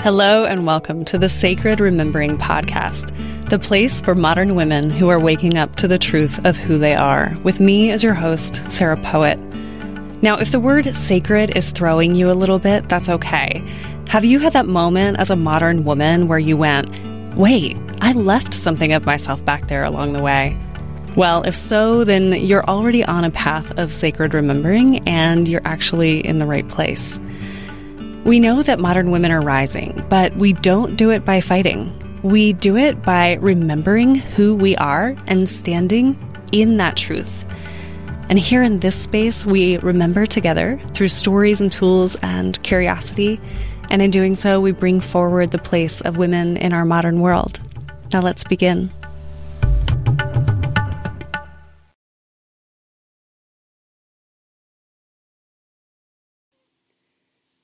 Hello, and welcome to the Sacred Remembering Podcast, the place for modern women who are waking up to the truth of who they are, with me as your host, Sarah Poet. Now, if the word sacred is throwing you a little bit, that's okay. Have you had that moment as a modern woman where you went, wait, I left something of myself back there along the way? Well, if so, then you're already on a path of sacred remembering and you're actually in the right place. We know that modern women are rising, but we don't do it by fighting. We do it by remembering who we are and standing in that truth. And here in this space, we remember together through stories and tools and curiosity. And in doing so, we bring forward the place of women in our modern world. Now let's begin.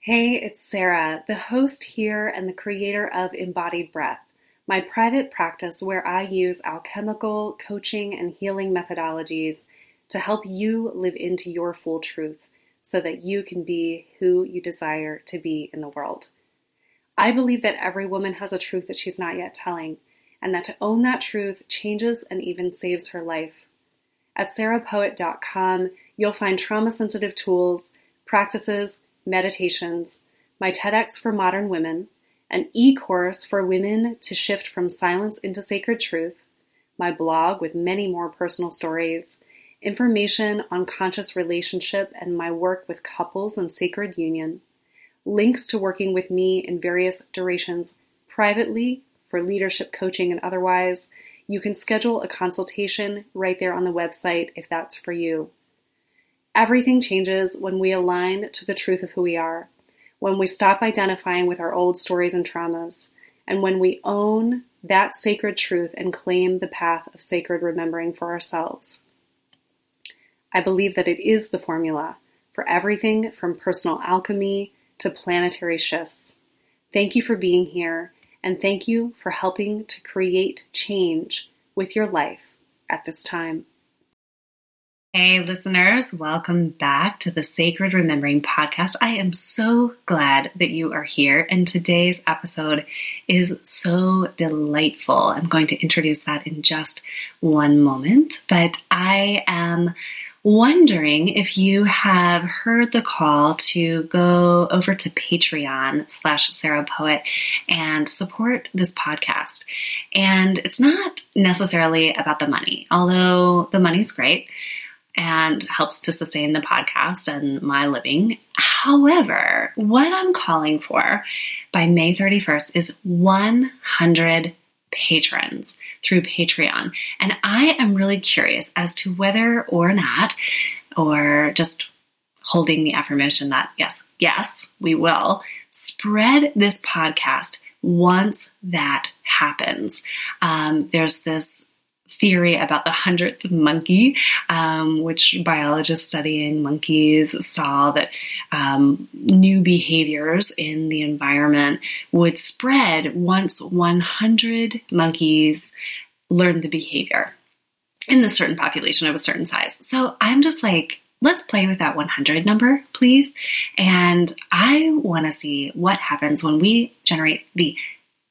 Hey, it's Sarah, the host here and the creator of Embodied Breath, my private practice where I use alchemical coaching and healing methodologies to help you live into your full truth so that you can be who you desire to be in the world. I believe that every woman has a truth that she's not yet telling, and that to own that truth changes and even saves her life. At sarahpoet.com, you'll find trauma sensitive tools, practices, meditations, my TEDx for modern women, an e course for women to shift from silence into sacred truth, my blog with many more personal stories, information on conscious relationship and my work with couples and sacred union, links to working with me in various durations privately for leadership coaching and otherwise. You can schedule a consultation right there on the website if that's for you. Everything changes when we align to the truth of who we are, when we stop identifying with our old stories and traumas, and when we own that sacred truth and claim the path of sacred remembering for ourselves. I believe that it is the formula for everything from personal alchemy to planetary shifts. Thank you for being here, and thank you for helping to create change with your life at this time. Hey, listeners, welcome back to the Sacred Remembering Podcast. I am so glad that you are here, and today's episode is so delightful. I'm going to introduce that in just one moment, but I am wondering if you have heard the call to go over to Patreon slash Sarah Poet and support this podcast. And it's not necessarily about the money, although the money's great and helps to sustain the podcast and my living. However, what I'm calling for by May 31st is 100 patrons through Patreon. And I am really curious as to whether or not, or just holding the affirmation that yes, yes, we will spread this podcast once that happens. Um, there's this theory about the hundredth monkey, um, which biologists studying monkeys saw that um, new behaviors in the environment would spread once 100 monkeys learned the behavior in this certain population of a certain size. So I'm just like, let's play with that 100 number, please. And I want to see what happens when we generate the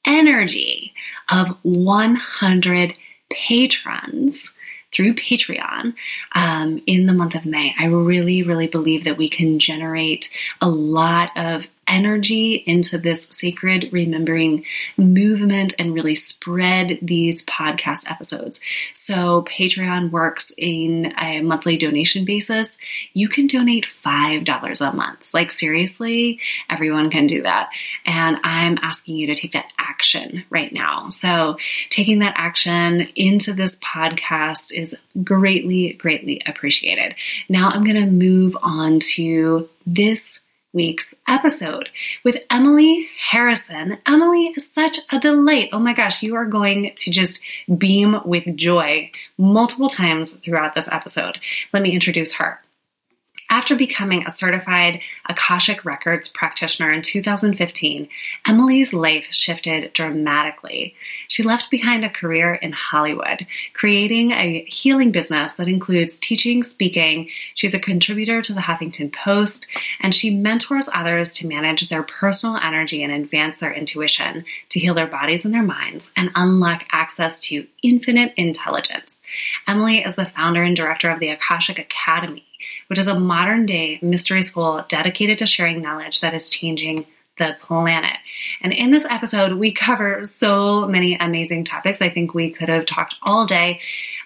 energy of 100 patrons through Patreon um, in the month of May. I really, really believe that we can generate a lot of energy into this sacred remembering movement and really spread these podcast episodes. So, Patreon works in a monthly donation basis. You can donate $5 a month. Like, seriously, everyone can do that. And I'm asking you to take that action right now. So, taking that action into this podcast is greatly, greatly appreciated. Now, I'm going to move on to this week's episode with Emily Harrison. Emily is such a delight. Oh my gosh, you are going to just beam with joy multiple times throughout this episode. Let me introduce her. After becoming a certified Akashic Records practitioner in 2015, Emily's life shifted dramatically. She left behind a career in Hollywood, creating a healing business that includes teaching, speaking. She's a contributor to the Huffington Post, and she mentors others to manage their personal energy and advance their intuition to heal their bodies and their minds and unlock access to infinite intelligence. Emily is the founder and director of the Akashic Academy, which is a modern day mystery school dedicated to sharing knowledge that is changing the planet. And in this episode, we cover so many amazing topics. I think we could have talked all day,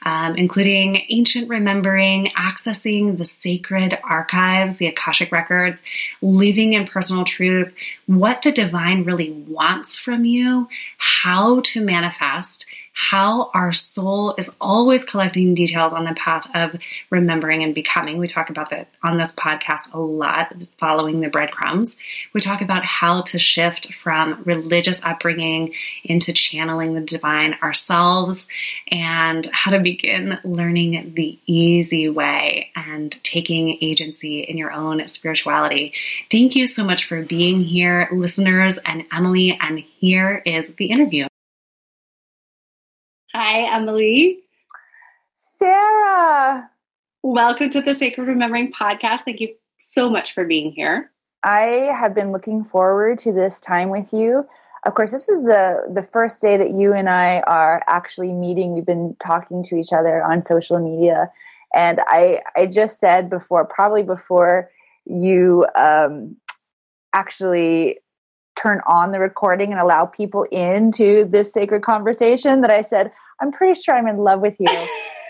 um, including ancient remembering, accessing the sacred archives, the Akashic records, living in personal truth, what the divine really wants from you, how to manifest how our soul is always collecting details on the path of remembering and becoming. We talk about that on this podcast a lot, following the breadcrumbs. We talk about how to shift from religious upbringing into channeling the divine ourselves and how to begin learning the easy way and taking agency in your own spirituality. Thank you so much for being here, listeners, and Emily. And here is the interview. Hi, Emily. Sarah. Welcome to the Sacred Remembering podcast. Thank you so much for being here. I have been looking forward to this time with you. Of course, this is the the first day that you and I are actually meeting. We've been talking to each other on social media, and I I just said before, probably before you um, actually turn on the recording and allow people into this sacred conversation, that I said I'm pretty sure I'm in love with you.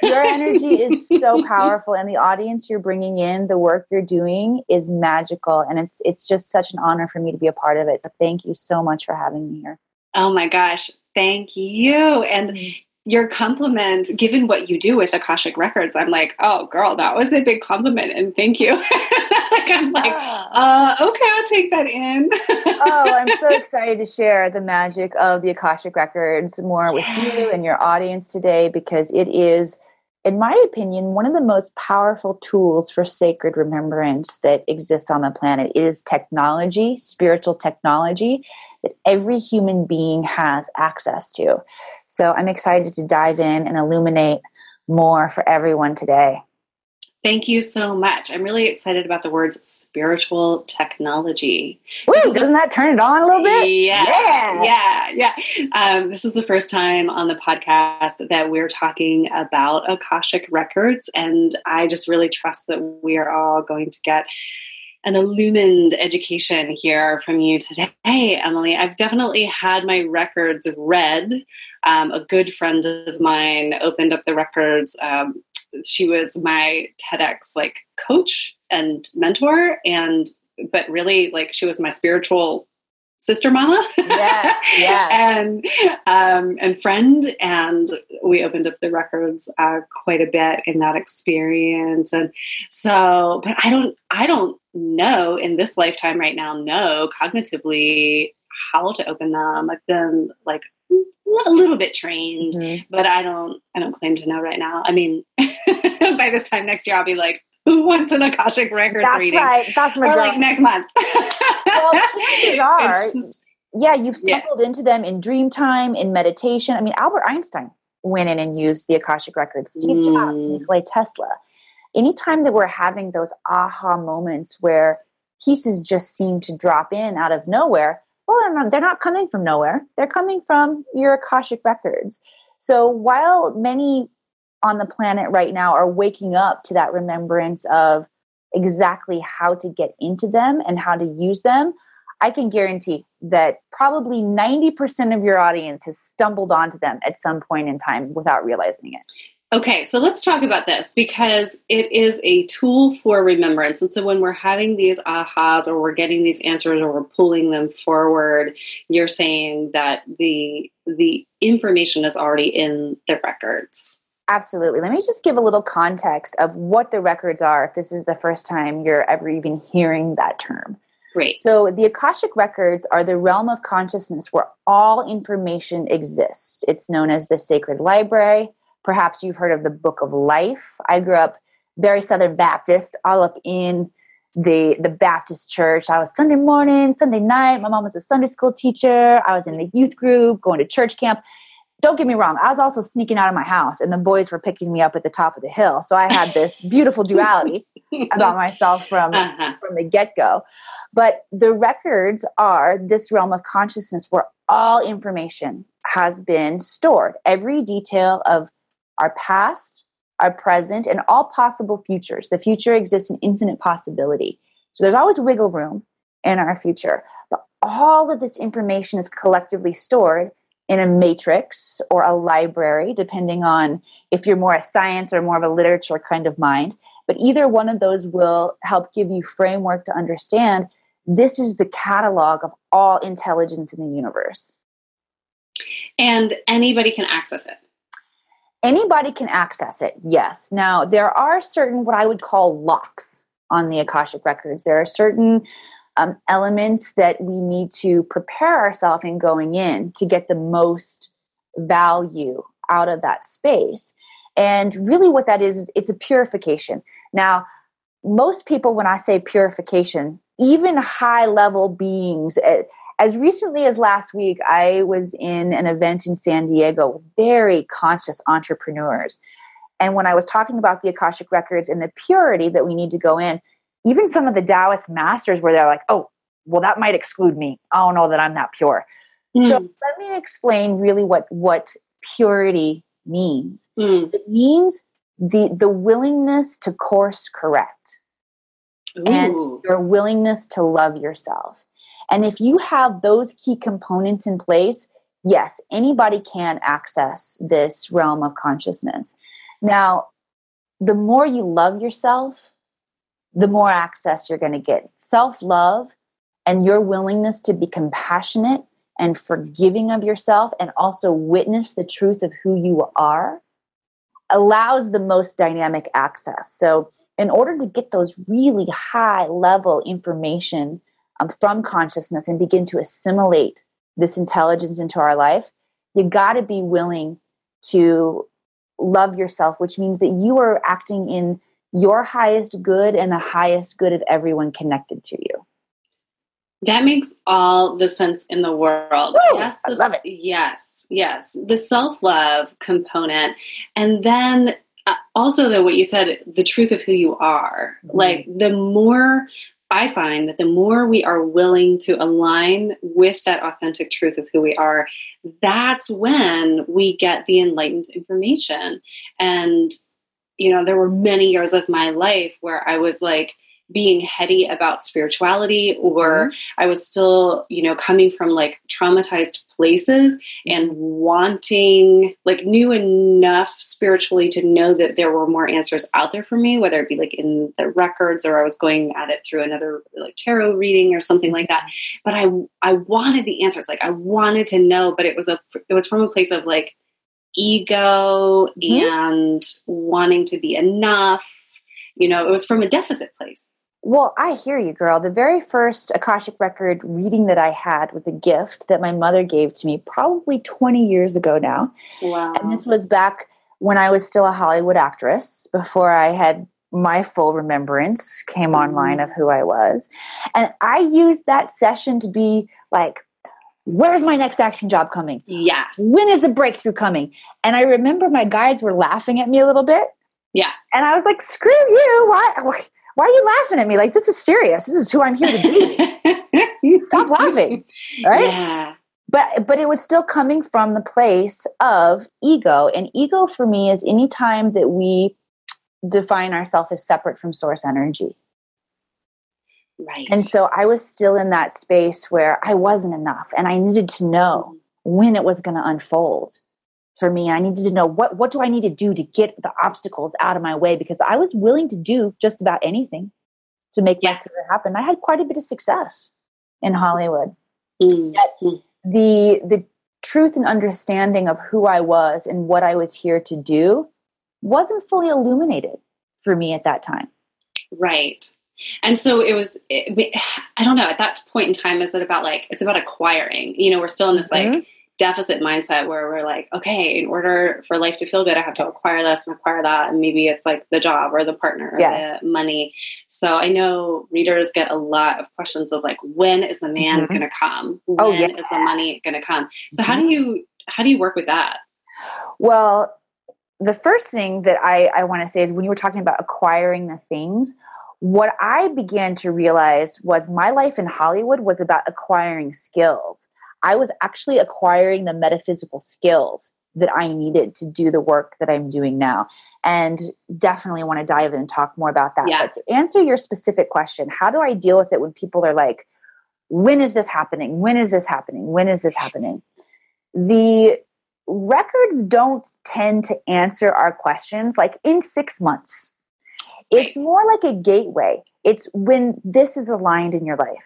Your energy is so powerful, and the audience you're bringing in, the work you're doing is magical, and it's it's just such an honor for me to be a part of it. So thank you so much for having me here. Oh my gosh, thank you. And mm-hmm your compliment, given what you do with Akashic Records, I'm like, oh, girl, that was a big compliment, and thank you. like I'm like, uh, okay, I'll take that in. oh, I'm so excited to share the magic of the Akashic Records more with you and your audience today because it is, in my opinion, one of the most powerful tools for sacred remembrance that exists on the planet. It is technology, spiritual technology that every human being has access to. So I'm excited to dive in and illuminate more for everyone today. Thank you so much. I'm really excited about the words spiritual technology. Ooh, doesn't a, that turn it on a little bit? Yeah. Yeah. Yeah. yeah. Um, this is the first time on the podcast that we're talking about Akashic records. And I just really trust that we are all going to get an illumined education here from you today, Emily. I've definitely had my records read um, a good friend of mine opened up the records. Um, she was my TEDx like coach and mentor, and but really like she was my spiritual sister mama yeah yeah and um, and friend and we opened up the records uh, quite a bit in that experience and so but i don't i don't know in this lifetime right now know cognitively how to open them i've been like a little bit trained, mm-hmm. but I don't I don't claim to know right now. I mean, by this time next year, I'll be like, who wants an Akashic Records That's reading? Right. That's my or like next month. well, chances are, just, yeah, you've stumbled yeah. into them in dream time, in meditation. I mean, Albert Einstein went in and used the Akashic Records. Steve mm. Jobs, Nikola Tesla. Anytime that we're having those aha moments where pieces just seem to drop in out of nowhere, well, they're not, they're not coming from nowhere. They're coming from your Akashic records. So while many on the planet right now are waking up to that remembrance of exactly how to get into them and how to use them, I can guarantee that probably 90% of your audience has stumbled onto them at some point in time without realizing it. Okay, so let's talk about this because it is a tool for remembrance. And so when we're having these ahas or we're getting these answers or we're pulling them forward, you're saying that the the information is already in the records. Absolutely. Let me just give a little context of what the records are if this is the first time you're ever even hearing that term. Great. So the Akashic records are the realm of consciousness where all information exists. It's known as the sacred library Perhaps you've heard of the Book of Life. I grew up very Southern Baptist, all up in the the Baptist church. I was Sunday morning, Sunday night. My mom was a Sunday school teacher. I was in the youth group, going to church camp. Don't get me wrong, I was also sneaking out of my house and the boys were picking me up at the top of the hill. So I had this beautiful duality about myself from uh-huh. from the get-go. But the records are this realm of consciousness where all information has been stored. Every detail of our past, our present, and all possible futures. The future exists in infinite possibility. So there's always wiggle room in our future. But all of this information is collectively stored in a matrix or a library, depending on if you're more a science or more of a literature kind of mind. But either one of those will help give you framework to understand this is the catalog of all intelligence in the universe. And anybody can access it. Anybody can access it, yes. Now, there are certain what I would call locks on the Akashic Records. There are certain um, elements that we need to prepare ourselves in going in to get the most value out of that space. And really, what that is, is it's a purification. Now, most people, when I say purification, even high level beings, eh, as recently as last week, I was in an event in San Diego with very conscious entrepreneurs. And when I was talking about the Akashic Records and the purity that we need to go in, even some of the Taoist masters were there like, oh, well, that might exclude me. I don't know that I'm that pure. Mm. So let me explain really what, what purity means. Mm. It means the, the willingness to course correct Ooh. and your willingness to love yourself. And if you have those key components in place, yes, anybody can access this realm of consciousness. Now, the more you love yourself, the more access you're going to get. Self love and your willingness to be compassionate and forgiving of yourself and also witness the truth of who you are allows the most dynamic access. So, in order to get those really high level information um, from consciousness and begin to assimilate this intelligence into our life, you got to be willing to love yourself, which means that you are acting in your highest good and the highest good of everyone connected to you. That makes all the sense in the world. Woo, yes, the, I love it. Yes, yes, the self love component, and then uh, also though what you said, the truth of who you are. Mm-hmm. Like the more I find that the more we are willing to align with that authentic truth of who we are, that's when we get the enlightened information. And, you know, there were many years of my life where I was like, being heady about spirituality or mm-hmm. I was still, you know, coming from like traumatized places and wanting like knew enough spiritually to know that there were more answers out there for me, whether it be like in the records or I was going at it through another like tarot reading or something like that. But I I wanted the answers. Like I wanted to know, but it was a it was from a place of like ego mm-hmm. and wanting to be enough. You know, it was from a deficit place. Well, I hear you, girl. The very first Akashic Record reading that I had was a gift that my mother gave to me probably 20 years ago now. Wow. And this was back when I was still a Hollywood actress, before I had my full remembrance came mm-hmm. online of who I was. And I used that session to be like, where's my next action job coming? Yeah. When is the breakthrough coming? And I remember my guides were laughing at me a little bit. Yeah. And I was like, screw you. Why? Why are you laughing at me? Like, this is serious. This is who I'm here to be. Stop laughing. Right? Yeah. But but it was still coming from the place of ego. And ego for me is any time that we define ourselves as separate from source energy. Right. And so I was still in that space where I wasn't enough and I needed to know when it was going to unfold for me. I needed to know what what do I need to do to get the obstacles out of my way because I was willing to do just about anything to make yeah. my career happen. I had quite a bit of success in Hollywood. Mm-hmm. the the truth and understanding of who I was and what I was here to do wasn't fully illuminated for me at that time. Right. And so it was, it, I don't know, at that point in time, is it about like, it's about acquiring, you know, we're still in this mm-hmm. like deficit mindset where we're like, okay, in order for life to feel good, I have to acquire this and acquire that. And maybe it's like the job or the partner or yes. the money. So I know readers get a lot of questions of like, when is the man mm-hmm. going to come? Oh, when oh, yeah. is the money going to come? So mm-hmm. how do you, how do you work with that? Well, the first thing that I, I want to say is when you were talking about acquiring the things, what I began to realize was my life in Hollywood was about acquiring skills. I was actually acquiring the metaphysical skills that I needed to do the work that I'm doing now. And definitely want to dive in and talk more about that. Yeah. But to answer your specific question, how do I deal with it when people are like, when is this happening? When is this happening? When is this happening? The records don't tend to answer our questions like in six months. It's more like a gateway. It's when this is aligned in your life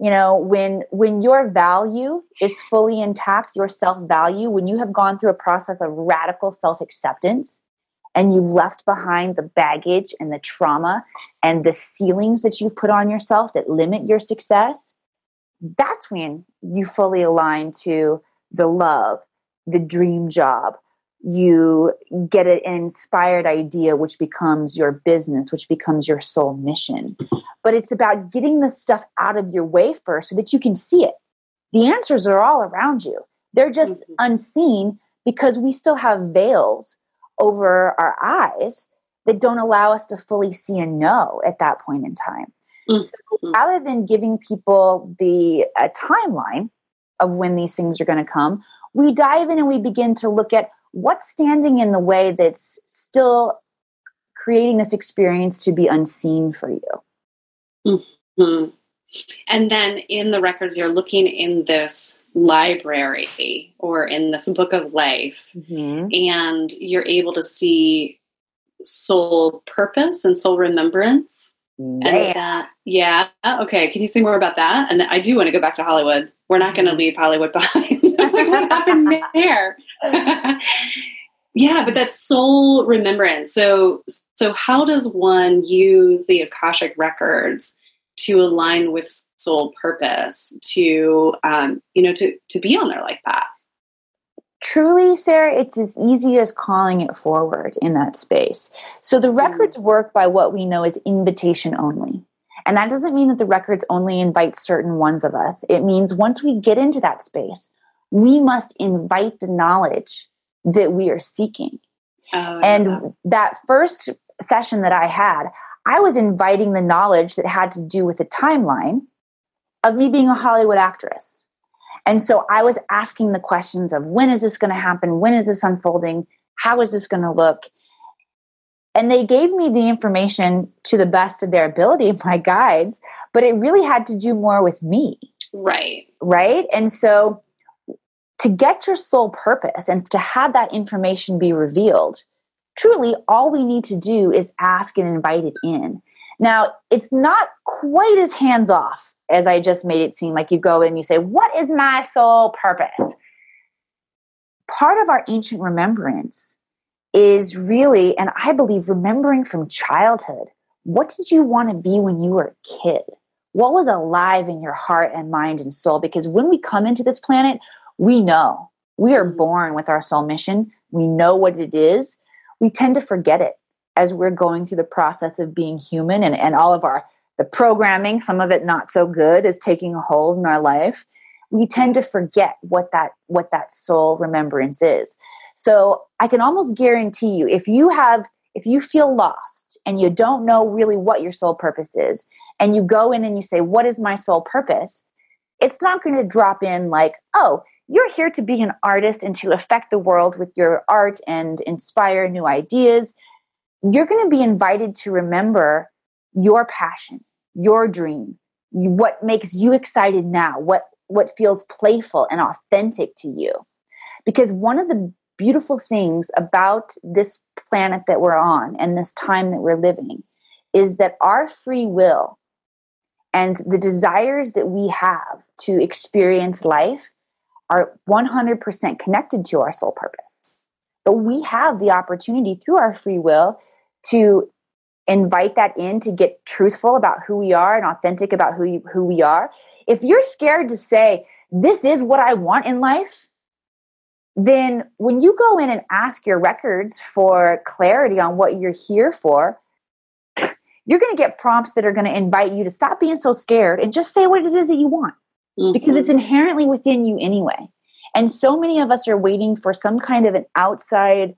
you know when when your value is fully intact your self value when you have gone through a process of radical self acceptance and you've left behind the baggage and the trauma and the ceilings that you've put on yourself that limit your success that's when you fully align to the love the dream job you get an inspired idea which becomes your business which becomes your soul mission but it's about getting the stuff out of your way first so that you can see it the answers are all around you they're just mm-hmm. unseen because we still have veils over our eyes that don't allow us to fully see and know at that point in time mm-hmm. so rather than giving people the a timeline of when these things are going to come we dive in and we begin to look at what's standing in the way that's still creating this experience to be unseen for you mm-hmm. and then in the records you're looking in this library or in this book of life mm-hmm. and you're able to see soul purpose and soul remembrance yeah. and that yeah okay can you say more about that and i do want to go back to hollywood we're not going to mm-hmm. leave hollywood behind what happened there yeah, but that's soul remembrance. So, so how does one use the Akashic records to align with soul purpose to, um, you know, to to be on their life path? Truly, Sarah, it's as easy as calling it forward in that space. So the mm. records work by what we know is invitation only. And that doesn't mean that the records only invite certain ones of us. It means once we get into that space, we must invite the knowledge that we are seeking. Oh, and yeah. that first session that I had, I was inviting the knowledge that had to do with the timeline of me being a Hollywood actress. And so I was asking the questions of when is this going to happen? When is this unfolding? How is this going to look? And they gave me the information to the best of their ability, my guides, but it really had to do more with me. Right. Right. And so to get your soul purpose and to have that information be revealed, truly all we need to do is ask and invite it in. Now, it's not quite as hands off as I just made it seem like you go and you say, What is my soul purpose? Part of our ancient remembrance is really, and I believe, remembering from childhood. What did you want to be when you were a kid? What was alive in your heart and mind and soul? Because when we come into this planet, we know we are born with our soul mission. We know what it is. We tend to forget it as we're going through the process of being human and, and all of our the programming, some of it not so good, is taking a hold in our life. We tend to forget what that what that soul remembrance is. So I can almost guarantee you, if you have if you feel lost and you don't know really what your soul purpose is, and you go in and you say, What is my soul purpose? It's not going to drop in like, Oh, you're here to be an artist and to affect the world with your art and inspire new ideas. You're going to be invited to remember your passion, your dream, what makes you excited now, what what feels playful and authentic to you. Because one of the beautiful things about this planet that we're on and this time that we're living is that our free will and the desires that we have to experience life are 100% connected to our soul purpose. But we have the opportunity through our free will to invite that in to get truthful about who we are and authentic about who, you, who we are. If you're scared to say, this is what I want in life, then when you go in and ask your records for clarity on what you're here for, you're going to get prompts that are going to invite you to stop being so scared and just say what it is that you want mm-hmm. because it's inherently within you anyway. And so many of us are waiting for some kind of an outside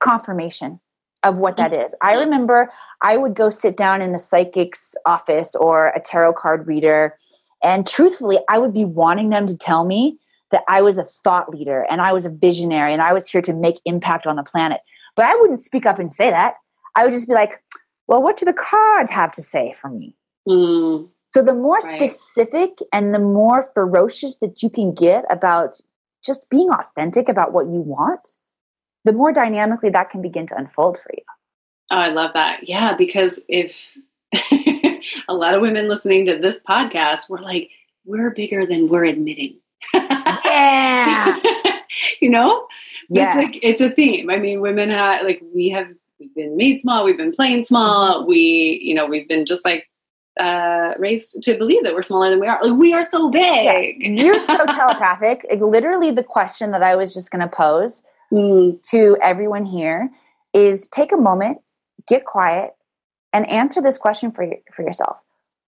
confirmation of what that is. I remember I would go sit down in a psychic's office or a tarot card reader, and truthfully, I would be wanting them to tell me that I was a thought leader and I was a visionary and I was here to make impact on the planet. But I wouldn't speak up and say that. I would just be like, well, what do the cards have to say for me? Mm, so the more right. specific and the more ferocious that you can get about just being authentic about what you want, the more dynamically that can begin to unfold for you. Oh, I love that. Yeah, because if a lot of women listening to this podcast were like, we're bigger than we're admitting. Yeah. you know? Yes. It's like it's a theme. I mean, women have like we have we've been made small, we've been playing small, we, you know, we've been just like uh, raised to believe that we're smaller than we are. Like we are so big. Yeah. You're so telepathic. Like, literally, the question that I was just going to pose mm. to everyone here is: take a moment, get quiet, and answer this question for for yourself.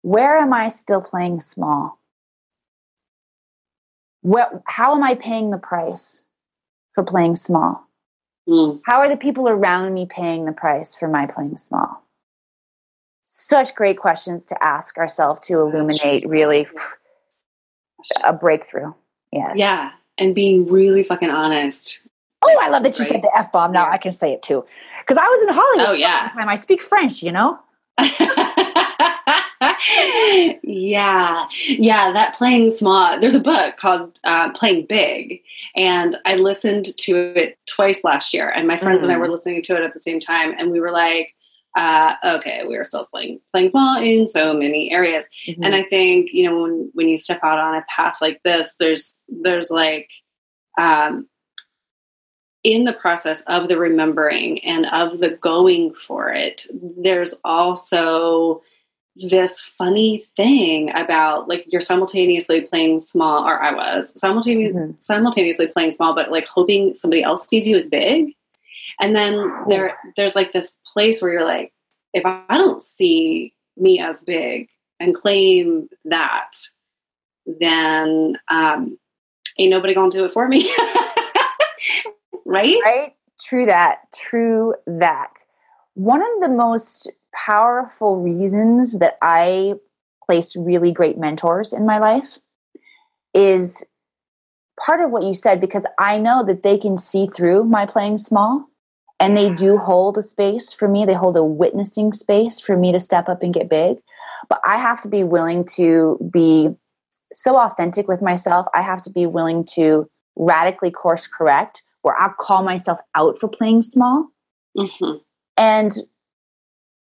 Where am I still playing small? What? How am I paying the price for playing small? Mm. How are the people around me paying the price for my playing small? Such great questions to ask ourselves to illuminate really a breakthrough. Yes. Yeah. And being really fucking honest. Oh, I love that you right? said the F bomb. Now yeah. I can say it too. Because I was in Hollywood oh, yeah. time. I speak French, you know? yeah. Yeah. That playing small. There's a book called uh, Playing Big. And I listened to it twice last year. And my friends mm. and I mm. were listening to it at the same time. And we were like, uh, okay, we are still playing playing small in so many areas. Mm-hmm. And I think you know when when you step out on a path like this, there's there's like um, in the process of the remembering and of the going for it, there's also this funny thing about like you're simultaneously playing small, or I was simultaneously mm-hmm. simultaneously playing small, but like hoping somebody else sees you as big. And then there there's like this place where you're like, if I don't see me as big and claim that, then um, ain't nobody gonna do it for me. right? Right. True that. True that. One of the most powerful reasons that I place really great mentors in my life is part of what you said because I know that they can see through my playing small and they do hold a space for me. They hold a witnessing space for me to step up and get big. But i have to be willing to be so authentic with myself. I have to be willing to radically course correct where i call myself out for playing small. Mm-hmm. and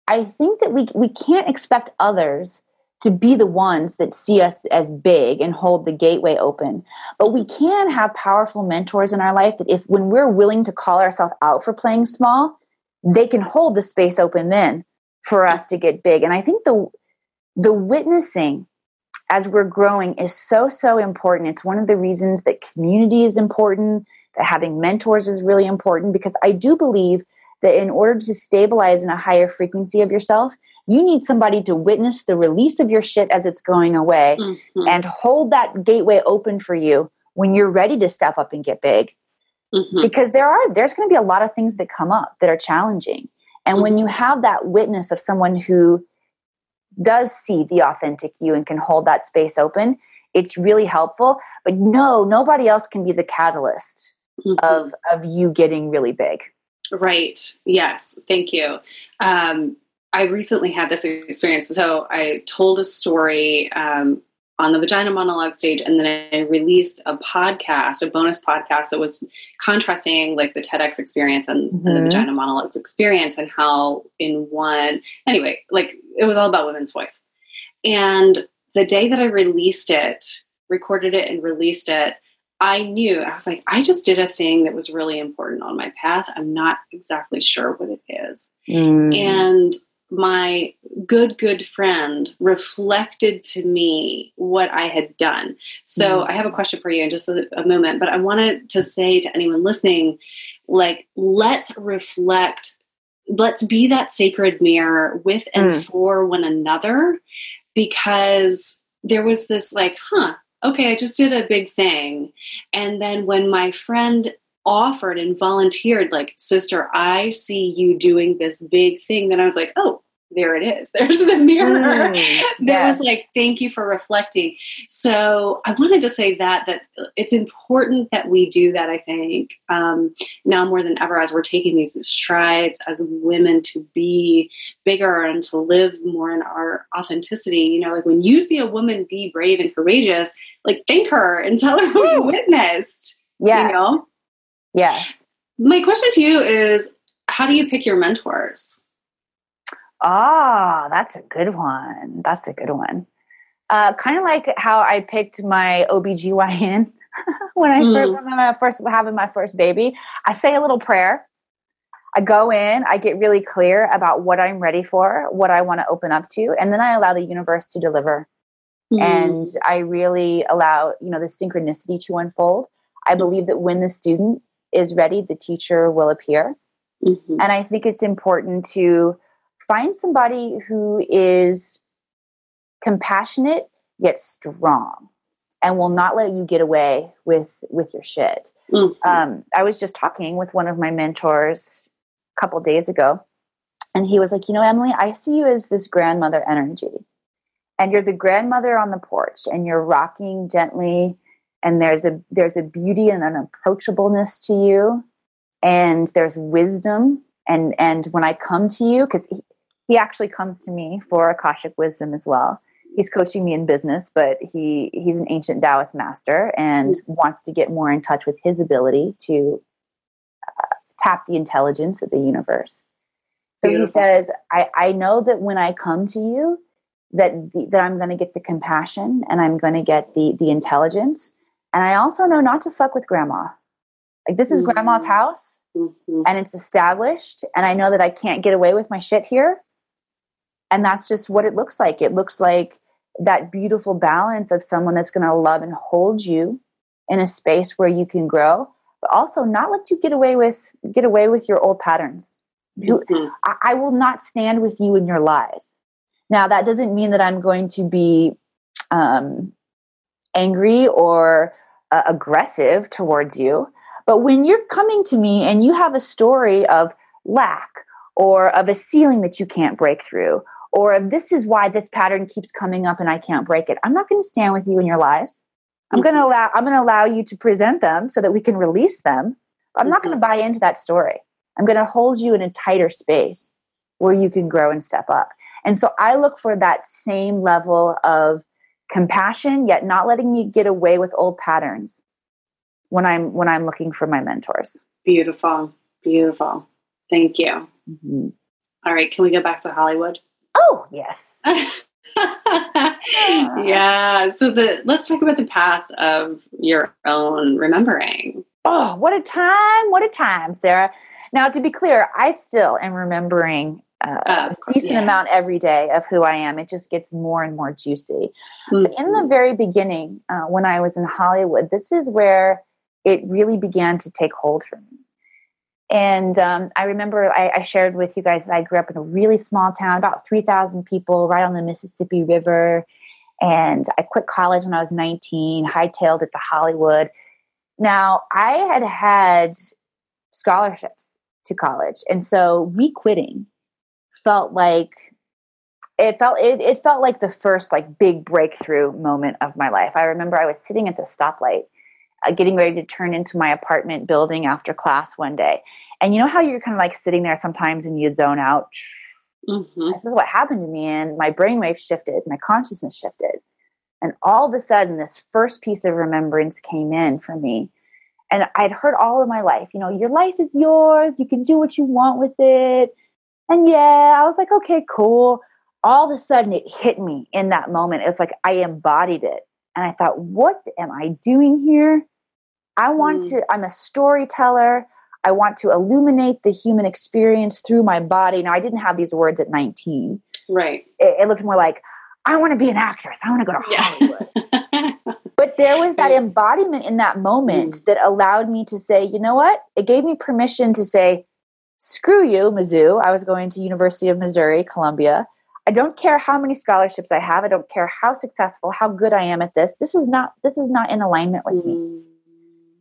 i think that we we can't expect others to be the ones that see us as big and hold the gateway open. But we can have powerful mentors in our life that if when we're willing to call ourselves out for playing small, they can hold the space open then for us to get big. And I think the the witnessing as we're growing is so so important. It's one of the reasons that community is important, that having mentors is really important because I do believe that in order to stabilize in a higher frequency of yourself, you need somebody to witness the release of your shit as it's going away mm-hmm. and hold that gateway open for you when you're ready to step up and get big. Mm-hmm. Because there are there's going to be a lot of things that come up that are challenging. And mm-hmm. when you have that witness of someone who does see the authentic you and can hold that space open, it's really helpful. But no, nobody else can be the catalyst mm-hmm. of of you getting really big. Right. Yes. Thank you. Um, I recently had this experience. So I told a story um, on the vagina monologue stage, and then I released a podcast, a bonus podcast that was contrasting like the TEDx experience and, mm-hmm. and the vagina monologues experience, and how in one anyway, like it was all about women's voice. And the day that I released it, recorded it, and released it, I knew I was like, I just did a thing that was really important on my path. I'm not exactly sure what it is. Mm. And my good, good friend reflected to me what I had done. So mm-hmm. I have a question for you in just a, a moment, but I wanted to say to anyone listening, like, let's reflect, let's be that sacred mirror with and mm. for one another because there was this like, huh, okay, I just did a big thing. And then when my friend offered and volunteered, like, sister, I see you doing this big thing, then I was like, oh, there it is. There's the mirror. Mm, that yes. was like, thank you for reflecting. So I wanted to say that that it's important that we do that. I think um, now more than ever, as we're taking these strides as women to be bigger and to live more in our authenticity. You know, like when you see a woman be brave and courageous, like thank her and tell her what you witnessed. Yes. You know? Yes. My question to you is, how do you pick your mentors? Ah, that's a good one. That's a good one. Uh, kind of like how I picked my OBGYN when I mm. first, when I first having my first baby. I say a little prayer. I go in, I get really clear about what I'm ready for, what I want to open up to, and then I allow the universe to deliver. Mm. And I really allow, you know, the synchronicity to unfold. I believe that when the student is ready, the teacher will appear. Mm-hmm. And I think it's important to find somebody who is compassionate yet strong and will not let you get away with with your shit mm-hmm. um, i was just talking with one of my mentors a couple days ago and he was like you know emily i see you as this grandmother energy and you're the grandmother on the porch and you're rocking gently and there's a there's a beauty and an approachableness to you and there's wisdom and and when i come to you because he actually comes to me for Akashic wisdom as well. He's coaching me in business, but he he's an ancient Taoist master and mm-hmm. wants to get more in touch with his ability to uh, tap the intelligence of the universe. So Beautiful. he says, I, I know that when I come to you, that the, that I'm going to get the compassion and I'm going to get the the intelligence, and I also know not to fuck with grandma. Like this is mm-hmm. grandma's house, mm-hmm. and it's established, and I know that I can't get away with my shit here and that's just what it looks like. It looks like that beautiful balance of someone that's going to love and hold you in a space where you can grow but also not let you get away with get away with your old patterns. Mm-hmm. I, I, will not stand with you in your lies. Now that doesn't mean that i'm going to be um, angry or uh, aggressive towards you but when you're coming to me and you have a story of lack or of a ceiling that you can't break through or this is why this pattern keeps coming up and I can't break it. I'm not going to stand with you in your lies. I'm mm-hmm. going to allow I'm going to allow you to present them so that we can release them. I'm mm-hmm. not going to buy into that story. I'm going to hold you in a tighter space where you can grow and step up. And so I look for that same level of compassion yet not letting you get away with old patterns when I'm when I'm looking for my mentors. Beautiful. Beautiful. Thank you. Mm-hmm. All right, can we go back to Hollywood? Oh, yes. yeah. So the let's talk about the path of your own remembering. Oh, what a time. What a time, Sarah. Now, to be clear, I still am remembering uh, uh, a decent yeah. amount every day of who I am. It just gets more and more juicy. Mm-hmm. But in the very beginning, uh, when I was in Hollywood, this is where it really began to take hold for me. And um, I remember I, I, shared with you guys that I grew up in a really small town, about 3,000 people, right on the Mississippi River. And I quit college when I was 19, hightailed it to Hollywood. Now, I had had scholarships to college. And so me quitting felt like it felt it, it felt like the first like big breakthrough moment of my life. I remember I was sitting at the stoplight uh, getting ready to turn into my apartment building after class one day. And you know how you're kind of like sitting there sometimes and you zone out? Mm-hmm. This is what happened to me. And my brainwave shifted, my consciousness shifted. And all of a sudden, this first piece of remembrance came in for me. And I'd heard all of my life, you know, your life is yours. You can do what you want with it. And yeah, I was like, okay, cool. All of a sudden, it hit me in that moment. It's like I embodied it. And I thought, what am I doing here? I want mm. to, I'm a storyteller. I want to illuminate the human experience through my body. Now, I didn't have these words at 19, Right. It, it looked more like, I want to be an actress. I want to go to Hollywood. But there was that embodiment in that moment mm. that allowed me to say, you know what? It gave me permission to say, screw you, Mizzou. I was going to University of Missouri, Columbia. I don't care how many scholarships I have. I don't care how successful, how good I am at this. This is not this is not in alignment with me.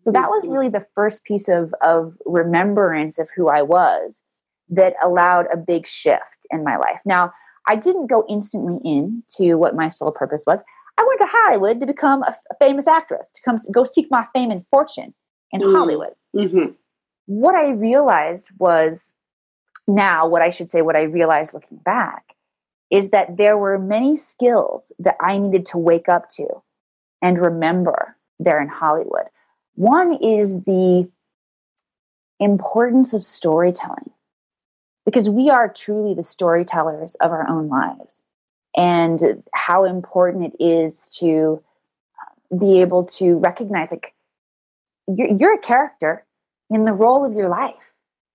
So that was really the first piece of of remembrance of who I was that allowed a big shift in my life. Now, I didn't go instantly into what my soul purpose was. I went to Hollywood to become a, a famous actress, to come go seek my fame and fortune in mm. Hollywood. Mm-hmm. What I realized was now, what I should say, what I realized looking back, is that there were many skills that I needed to wake up to and remember there in Hollywood. One is the importance of storytelling because we are truly the storytellers of our own lives and how important it is to uh, be able to recognize like you're, you're a character in the role of your life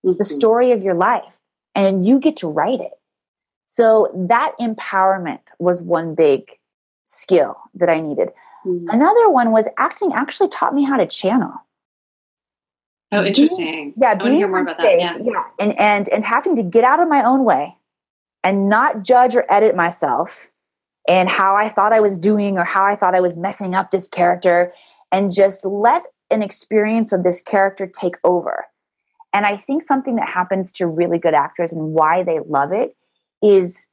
mm-hmm. the story of your life and you get to write it so that empowerment was one big skill that i needed mm-hmm. another one was acting actually taught me how to channel Oh, interesting. Being, yeah, being on stage, yeah. yeah, and and and having to get out of my own way and not judge or edit myself and how I thought I was doing or how I thought I was messing up this character, and just let an experience of this character take over. And I think something that happens to really good actors and why they love it is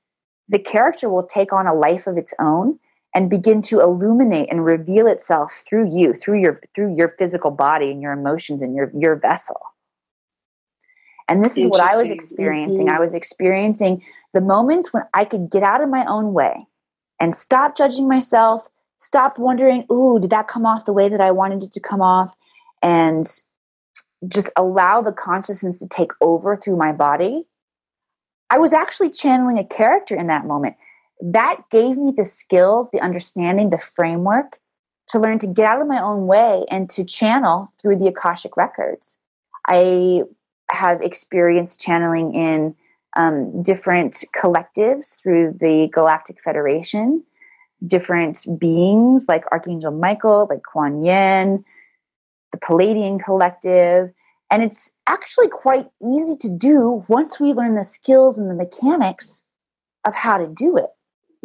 the character will take on a life of its own and begin to illuminate and reveal itself through you through your through your physical body and your emotions and your your vessel. And this is what i was experiencing. Mm-hmm. i was experiencing the moments when i could get out of my own way and stop judging myself stop wondering ooh did that come off the way that i wanted it to come off? and just allow the consciousness to take over through my body. I was actually channeling a character in that moment that gave me the skills, the understanding, the framework to learn to get out of my own way and to channel through the Akashic records. I have experienced channeling in um, different collectives through the Galactic Federation, different beings like Archangel Michael, like Kuan Yin, the Pleiadian Collective. And it's actually quite easy to do once we learn the skills and the mechanics of how to do it.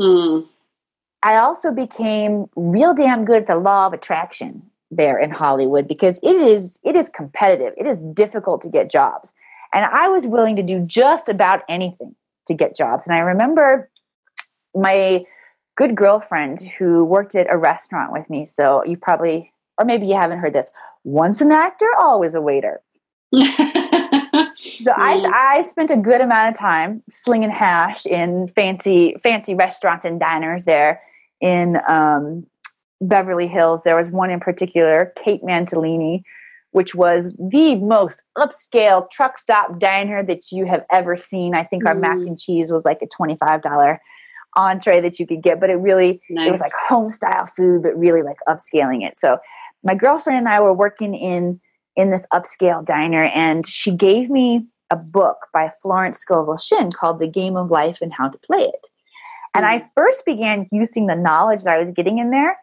Mm. I also became real damn good at the law of attraction there in Hollywood because it is it is competitive. It is difficult to get jobs. And I was willing to do just about anything to get jobs. And I remember my good girlfriend who worked at a restaurant with me. So you probably or maybe you haven't heard this. Once an actor, always a waiter. So I, I spent a good amount of time slinging hash in fancy fancy restaurants and diners there in um, Beverly Hills. There was one in particular, Kate Mantilini, which was the most upscale truck stop diner that you have ever seen. I think our mm. mac and cheese was like a twenty five dollar entree that you could get, but it really nice. it was like home style food, but really like upscaling it. So my girlfriend and I were working in in this upscale diner, and she gave me a book by Florence Scovel Shinn called The Game of Life and How to Play It. And I mm. first began using the knowledge that I was getting in there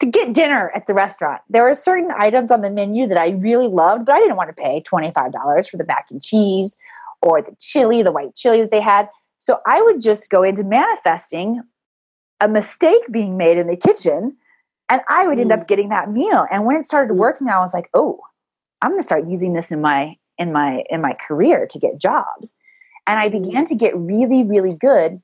to get dinner at the restaurant. There were certain items on the menu that I really loved, but I didn't want to pay $25 for the mac and cheese or the chili, the white chili that they had. So I would just go into manifesting a mistake being made in the kitchen and I would end mm. up getting that meal. And when it started mm. working, I was like, oh, I'm going to start using this in my in my in my career to get jobs. And I mm-hmm. began to get really, really good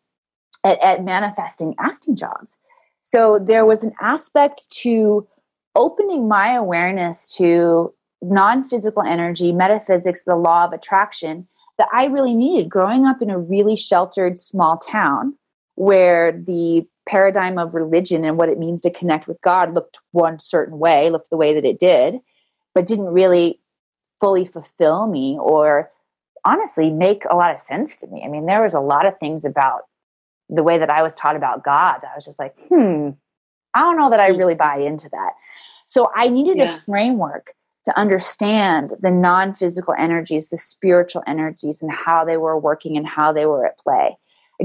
at, at manifesting acting jobs. So there was an aspect to opening my awareness to non physical energy, metaphysics, the law of attraction that I really needed growing up in a really sheltered small town where the paradigm of religion and what it means to connect with God looked one certain way, looked the way that it did, but didn't really fully fulfill me or honestly make a lot of sense to me. I mean, there was a lot of things about the way that I was taught about God that I was just like, hmm, I don't know that I really buy into that. So I needed yeah. a framework to understand the non physical energies, the spiritual energies, and how they were working and how they were at play.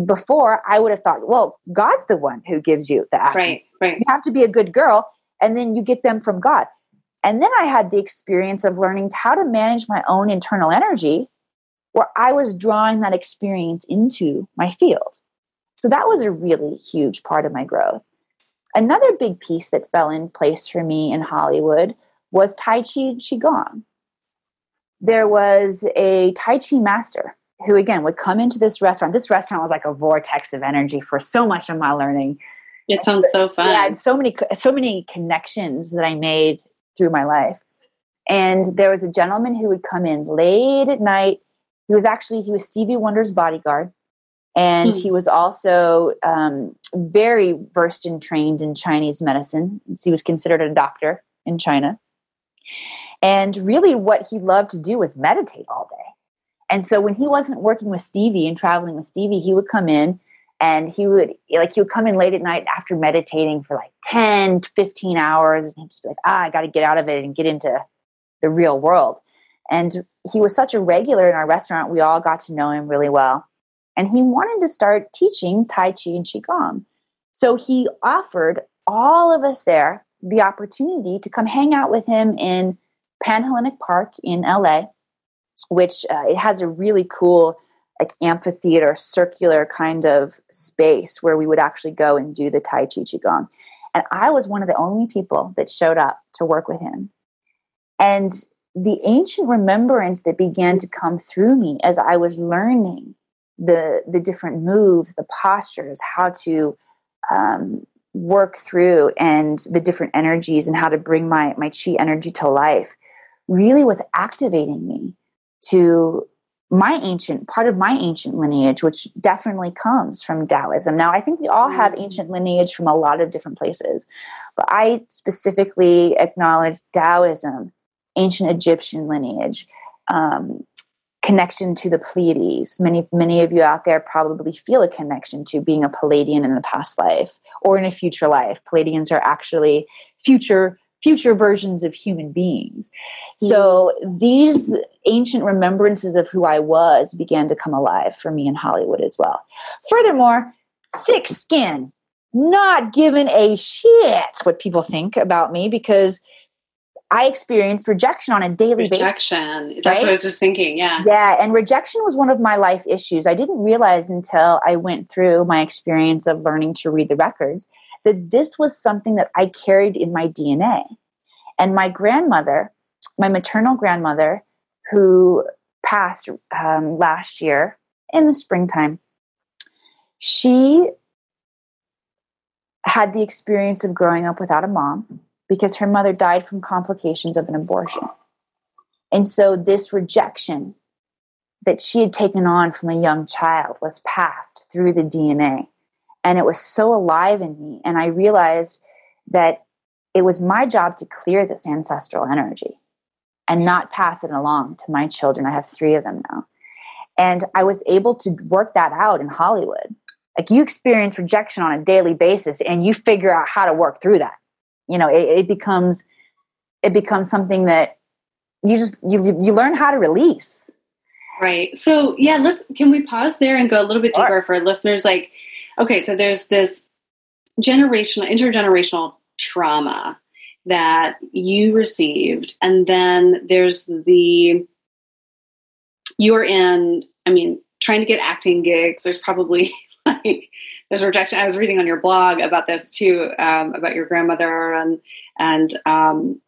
before I would have thought, well, God's the one who gives you the. Right, right. You have to be a good girl, and then you get them from God. And then I had the experience of learning how to manage my own internal energy, where I was drawing that experience into my field. So that was a really huge part of my growth. Another big piece that fell in place for me in Hollywood was Tai Chi Qigong. There was a Tai Chi master who, again, would come into this restaurant. This restaurant was like a vortex of energy for so much of my learning. It sounds so fun. Yeah, so many, so many connections that I made through my life. And there was a gentleman who would come in late at night. He was actually he was Stevie Wonder's bodyguard, and hmm. he was also um, very versed and trained in Chinese medicine. So he was considered a doctor in China. And really, what he loved to do was meditate all day. And so when he wasn't working with Stevie and traveling with Stevie, he would come in and he would like he would come in late at night after meditating for like 10 to 15 hours and he'd just be like ah i got to get out of it and get into the real world. And he was such a regular in our restaurant we all got to know him really well. And he wanted to start teaching tai chi and qigong. So he offered all of us there the opportunity to come hang out with him in Pan Pacific park in la which uh, it has a really cool like amphitheater, circular kind of space where we would actually go and do the Tai Chi Qigong. And I was one of the only people that showed up to work with him. And the ancient remembrance that began to come through me as I was learning the the different moves, the postures, how to um, work through, and the different energies, and how to bring my my chi energy to life, really was activating me to my ancient part of my ancient lineage which definitely comes from taoism. Now i think we all have mm. ancient lineage from a lot of different places but i specifically acknowledge taoism ancient egyptian lineage um, connection to the pleiades. Many many of you out there probably feel a connection to being a pleiadian in a past life or in a future life. Pleiadians are actually future future versions of human beings. Hmm. So these ancient remembrances of who I was began to come alive for me in Hollywood as well. Furthermore, thick skin, not giving a shit what people think about me because I experienced rejection on a daily rejection. basis. Rejection. That's right? what I was just thinking. Yeah. Yeah. And rejection was one of my life issues. I didn't realize until I went through my experience of learning to read the records that this was something that I carried in my DNA. And my grandmother, my maternal grandmother, who passed um, last year in the springtime, she had the experience of growing up without a mom because her mother died from complications of an abortion. And so this rejection that she had taken on from a young child was passed through the DNA and it was so alive in me. And I realized that it was my job to clear this ancestral energy and not pass it along to my children. I have three of them now. And I was able to work that out in Hollywood. Like you experience rejection on a daily basis and you figure out how to work through that. You know, it, it becomes it becomes something that you just you you learn how to release. Right. So yeah, let's can we pause there and go a little bit deeper for listeners like okay, so there's this generational, intergenerational trauma that you received. And then there's the, you're in, I mean, trying to get acting gigs. There's probably like, there's rejection. I was reading on your blog about this too, um, about your grandmother and, and, um,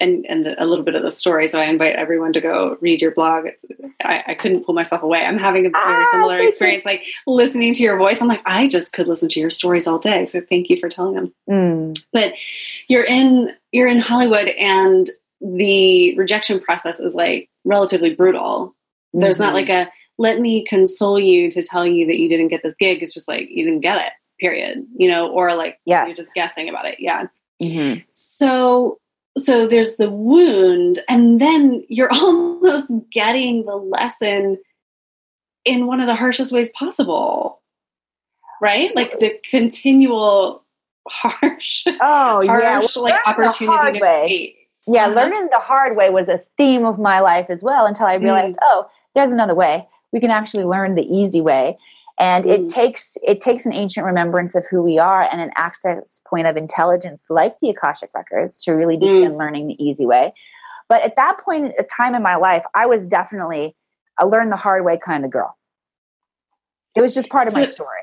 and and a little bit of the story. So I invite everyone to go read your blog. It's I, I couldn't pull myself away. I'm having a very ah, similar experience, like listening to your voice. I'm like, I just could listen to your stories all day. So thank you for telling them. Mm. But you're in you're in Hollywood, and the rejection process is like relatively brutal. Mm-hmm. There's not mm-hmm. like a let me console you to tell you that you didn't get this gig. It's just like you didn't get it. Period. You know, or like yes. you're just guessing about it. Yeah. Mm-hmm. So so there's the wound and then you're almost getting the lesson in one of the harshest ways possible right like the continual harsh oh harsh yeah like opportunity to way. yeah uh-huh. learning the hard way was a theme of my life as well until i realized mm. oh there's another way we can actually learn the easy way and mm. it takes it takes an ancient remembrance of who we are and an access point of intelligence like the akashic records to really begin mm. learning the easy way. But at that point a time in my life i was definitely a learn the hard way kind of girl. It was just part of so, my story.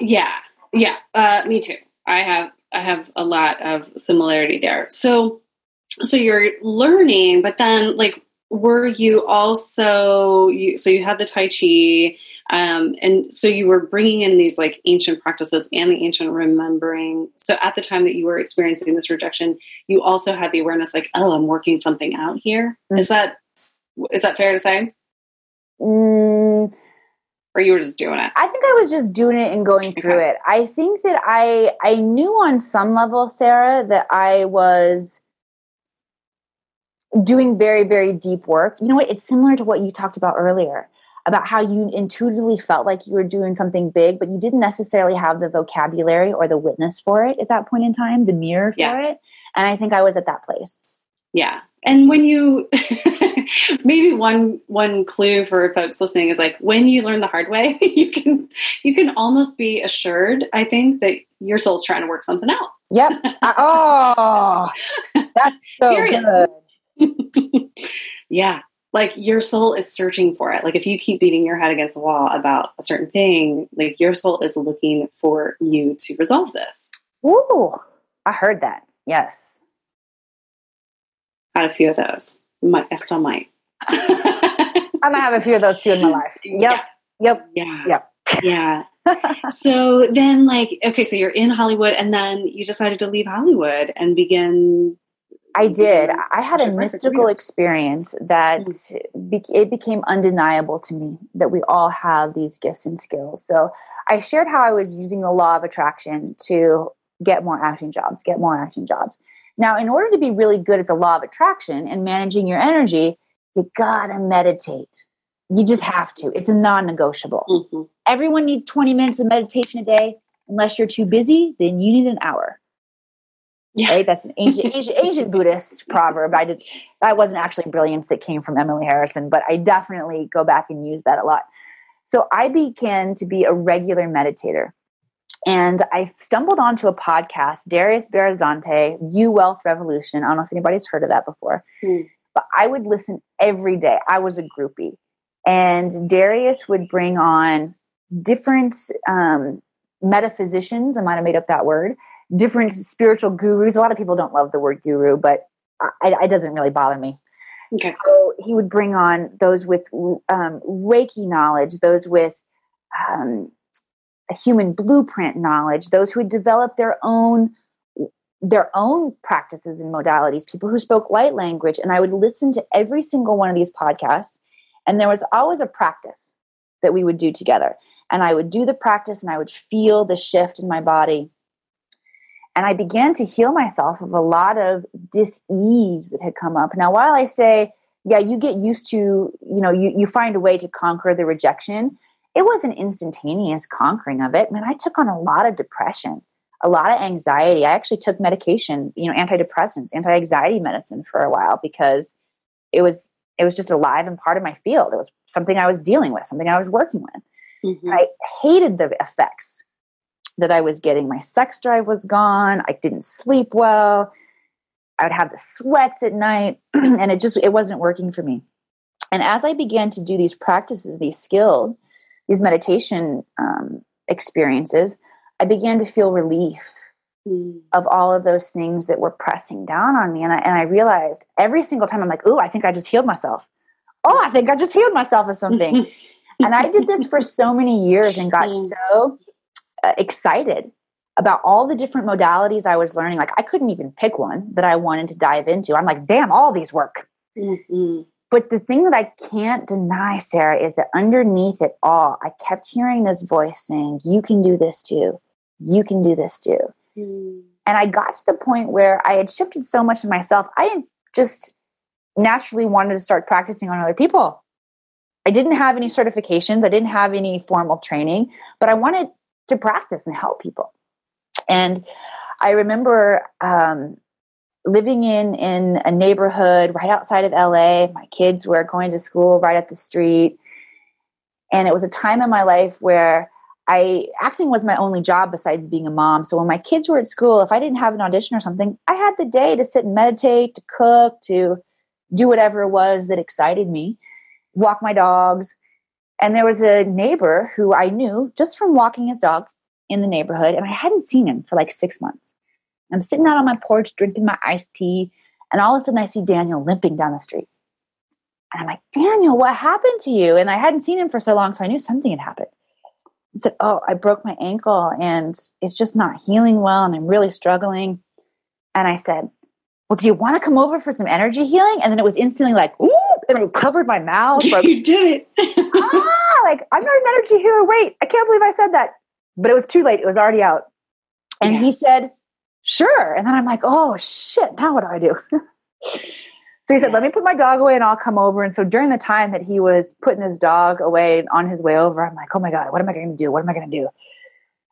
Yeah yeah uh, me too. I have i have a lot of similarity there. So so you're learning but then like were you also you so you had the tai chi um, and so you were bringing in these like ancient practices and the ancient remembering. So at the time that you were experiencing this rejection, you also had the awareness like, oh, I'm working something out here. Mm-hmm. Is that is that fair to say? Mm, or you were just doing it? I think I was just doing it and going through okay. it. I think that I I knew on some level, Sarah, that I was doing very very deep work. You know what? It's similar to what you talked about earlier about how you intuitively felt like you were doing something big, but you didn't necessarily have the vocabulary or the witness for it at that point in time, the mirror for yeah. it. And I think I was at that place. Yeah. And when you maybe one one clue for folks listening is like when you learn the hard way, you can you can almost be assured, I think, that your soul's trying to work something out. Yep. oh, that's so Period. good. yeah like your soul is searching for it. Like if you keep beating your head against the wall about a certain thing, like your soul is looking for you to resolve this. Ooh, I heard that. Yes. Had a few of those. Might, I still might. I'm gonna have a few of those too in my life. Yep. Yep. Yeah. Yep. Yeah. so then like okay, so you're in Hollywood and then you decided to leave Hollywood and begin I did. I had a mystical experience that mm. be- it became undeniable to me that we all have these gifts and skills. So I shared how I was using the law of attraction to get more acting jobs, get more acting jobs. Now, in order to be really good at the law of attraction and managing your energy, you gotta meditate. You just have to. It's a non negotiable. Mm-hmm. Everyone needs 20 minutes of meditation a day. Unless you're too busy, then you need an hour. Yeah. Right? That's an ancient, ancient, ancient Buddhist proverb. I did that wasn't actually brilliance that came from Emily Harrison, but I definitely go back and use that a lot. So I began to be a regular meditator. And I stumbled onto a podcast, Darius Barazandeh, You Wealth Revolution. I don't know if anybody's heard of that before, mm. but I would listen every day. I was a groupie. And Darius would bring on different um, metaphysicians, I might have made up that word, different spiritual gurus. A lot of people don't love the word guru, but it doesn't really bother me. Okay. So he would bring on those with um, Reiki knowledge, those with um, a human blueprint knowledge, those who had developed their own their own practices and modalities, people who spoke light language, and I would listen to every single one of these podcasts, and there was always a practice that we would do together. And I would do the practice, and I would feel the shift in my body and I began to heal myself of a lot of dis-ease that had come up. Now, while I say, yeah, you get used to, you know, you, you find a way to conquer the rejection, it was an instantaneous conquering of it. Man, I took on a lot of depression, a lot of anxiety. I actually took medication, you know, antidepressants, anti-anxiety medicine for a while because it was it was just alive and part of my field. It was something I was dealing with, something I was working with. Mm-hmm. I hated the effects that I was getting. My sex drive was gone. I didn't sleep well. I would have the sweats at night, and it just it wasn't working for me. And as I began to do these practices, these skills, these meditation um, experiences, I began to feel relief mm. of all of those things that were pressing down on me. And I, and I realized every single time I'm like, "Oh, I think I just healed myself." Oh, I think I just healed myself of something. and I did this for so many years and got mm. so excited about all the different modalities I was learning. Like I couldn't even pick one that I wanted to dive into. I'm like, damn, all these work. Mm-hmm. But the thing that I can't deny, Sarah, is that underneath it all, I kept hearing this voice saying, You can do this too. You can do this too. Mm. And I got to the point where I had shifted so much in myself, I just naturally wanted to start practicing on other people. I didn't have any certifications, I didn't have any formal training, but I wanted to practice and help people. And I remember um, living in in a neighborhood right outside of LA. My kids were going to school right up the street, and it was a time in my life where I acting was my only job besides being a mom. So when my kids were at school, if I didn't have an audition or something, I had the day to sit and meditate, to cook, to do whatever it was that excited me, walk my dogs. And there was a neighbor who I knew just from walking his dog in the neighborhood, and I hadn't seen him for like six months. I'm sitting out on my porch drinking my iced tea, and all of a sudden I see Daniel limping down the street. And I'm like, Daniel, what happened to you? And I hadn't seen him for so long, so I knew something had happened. I said, Oh, I broke my ankle and it's just not healing well, and I'm really struggling. And I said, Well, do you want to come over for some energy healing? And then it was instantly like, Ooh, and it covered my mouth. Like, you did it. ah, like, I'm not an energy healer. Wait, I can't believe I said that. But it was too late. It was already out. And yeah. he said, Sure. And then I'm like, Oh, shit, now what do I do? So he said, Let me put my dog away and I'll come over. And so during the time that he was putting his dog away on his way over, I'm like, Oh my God, what am I going to do? What am I going to do?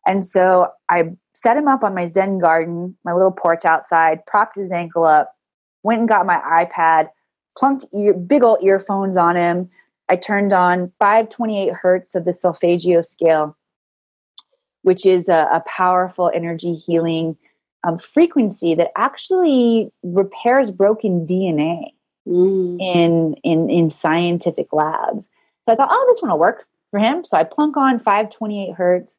And so I set him up on my Zen garden, my little porch outside, propped his ankle up, went and got my iPad, plunked ear, big old earphones on him. I turned on 528 hertz of the solfeggio scale, which is a, a powerful energy healing um, frequency that actually repairs broken DNA mm. in, in in scientific labs. So I thought, oh, this one will work for him. So I plunk on 528 hertz,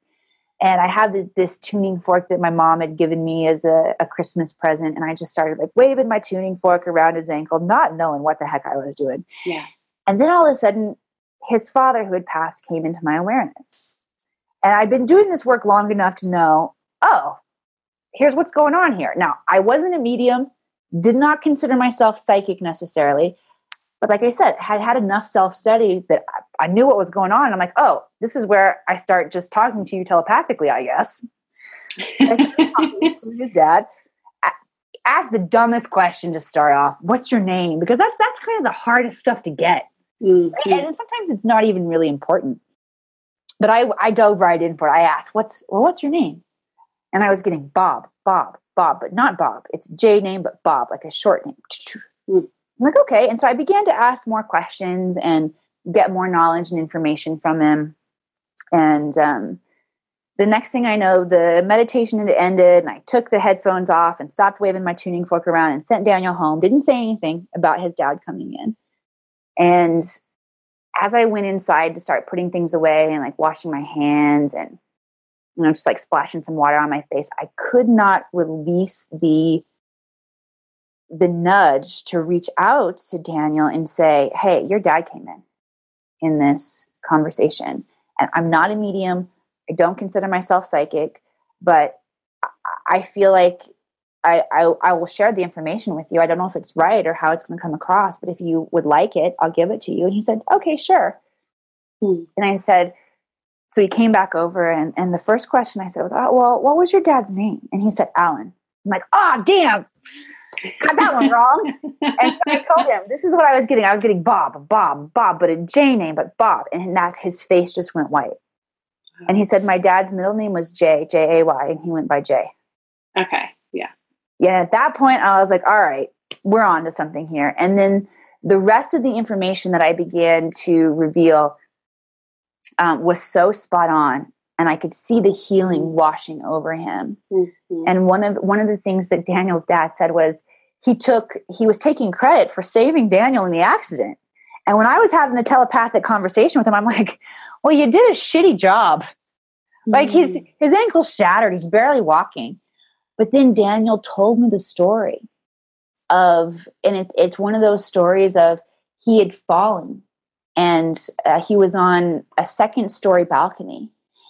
and I had this tuning fork that my mom had given me as a, a Christmas present, and I just started like waving my tuning fork around his ankle, not knowing what the heck I was doing. Yeah. And then all of a sudden, his father, who had passed, came into my awareness. And I'd been doing this work long enough to know, oh, here's what's going on here. Now, I wasn't a medium, did not consider myself psychic necessarily, but like I said, had had enough self study that I, knew what was going on. I'm like, oh, this is where I start just talking to you telepathically, I guess. I to his dad. Ask the dumbest question to start off. What's your name? Because that's that's kind of the hardest stuff to get, mm-hmm. right? and sometimes it's not even really important. But I I dove right in for it. I asked, "What's well, what's your name?" And I was getting Bob, Bob, Bob, but not Bob. It's J name, but Bob, like a short name. I'm like, okay. And so I began to ask more questions and get more knowledge and information from him. And um, the next thing I know, the meditation had ended, and I took the headphones off and stopped waving my tuning fork around and sent Daniel home. Didn't say anything about his dad coming in. And as I went inside to start putting things away and like washing my hands and you know, just like splashing some water on my face. I could not release the the nudge to reach out to Daniel and say, "Hey, your dad came in in this conversation, and I'm not a medium. I don't consider myself psychic, but I feel like I, I, I will share the information with you. I don't know if it's right or how it's going to come across, but if you would like it, I'll give it to you." And he said, "Okay, sure." Hmm. And I said, so he came back over, and, and the first question I said was, oh, Well, what was your dad's name? And he said, Alan. I'm like, Oh, damn. Got that one wrong. and so I told him, This is what I was getting. I was getting Bob, Bob, Bob, but a J name, but Bob. And that's his face just went white. And he said, My dad's middle name was J, J A Y, and he went by J. Okay. Yeah. Yeah. At that point, I was like, All right, we're on to something here. And then the rest of the information that I began to reveal um, was so spot on and I could see the healing mm-hmm. washing over him. Mm-hmm. And one of one of the things that Daniel's dad said was he took he was taking credit for saving Daniel in the accident. And when I was having the telepathic conversation with him, I'm like, "Well, you did a shitty job. Mm-hmm. Like his mm. his ankle's shattered. He's barely walking." But then Daniel told me the story of, and it's it's one of those stories of he had fallen and uh, he was on a second story balcony.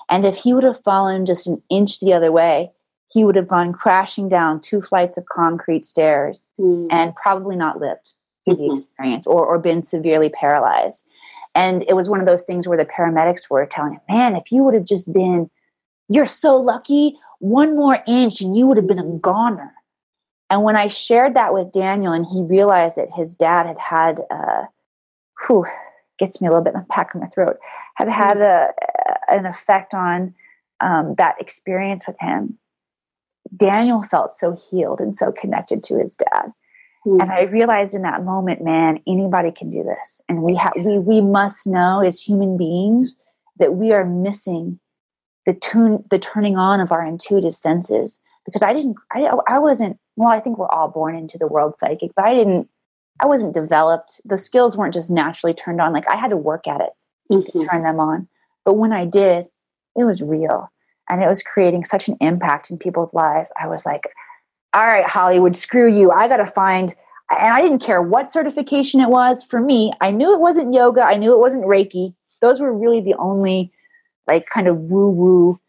And if he would have fallen just an inch the other way, he would have gone crashing down two flights of concrete stairs mm. and probably not lived through mm-hmm. the experience or, or been severely paralyzed. And it was one of those things where the paramedics were telling him, man, if you would have just been, you're so lucky, one more inch and you would have been a goner. And when I shared that with Daniel and he realized that his dad had had, uh, whew, gets me a little bit in the back of my throat, have had a, an effect on um, that experience with him. Daniel felt so healed and so connected to his dad. Mm-hmm. And I realized in that moment, man, anybody can do this. And we have we we must know as human beings that we are missing the tune the turning on of our intuitive senses because I didn't I, I wasn't well I think we're all born into the world psychic but I didn't I wasn't developed. The skills weren't just naturally turned on. Like I had to work at it mm-hmm. to turn them on. But when I did it was real. And it was creating such an impact in people's lives. I was like all right Hollywood screw you. I got to find and I didn't care what certification it was. For me I knew it wasn't yoga. I knew it wasn't reiki. Those were really the only like kind of woo woo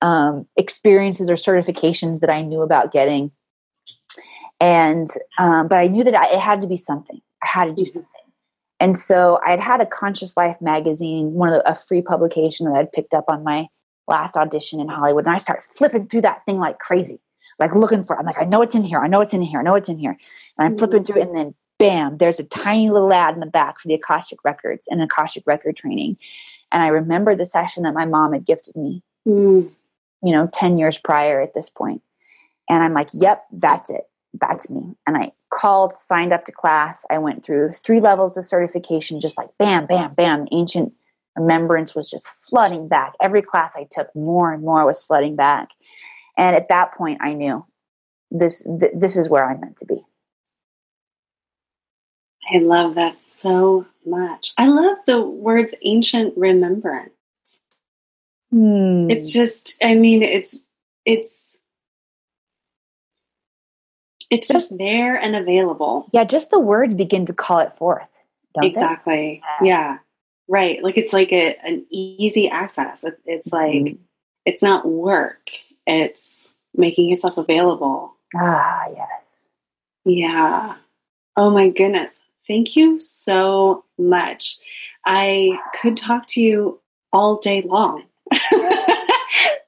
um, experiences or certifications that I knew about getting. And, um, but I knew that I, it had to be something. I had to do mm-hmm. something. And so I had had a Conscious Life magazine, one of the, a free publication that I'd picked up on my last audition in Hollywood. And I started flipping through that thing like crazy, like looking for, I'm like, I know it's in here. I know it's in here. I know it's in here. And I'm flipping through it. And then bam, there's a tiny little ad in the back for the Akashic Records and Akashic Record training. And I remember the session that my mom had gifted me, mm. you know, 10 years prior at this point. And I'm like, yep, that's it. That's me. And I called, signed up to class. I went through three levels of certification, just like bam, bam, bam. Ancient remembrance was just flooding back. Every class I took, more and more was flooding back. And at that point, I knew this th- this is where I'm meant to be. I love that so much. I love the words ancient remembrance. Hmm. It's just, I mean, it's, it's, it's just, just there and available. Yeah, just the words begin to call it forth. exactly. Yeah. Right. Like it's like a, an easy access. It's like, mm-hmm. it's not work. It's making yourself available. Ah, yes. Yeah. Oh my goodness. Thank you so much. I could talk to you all day long. That's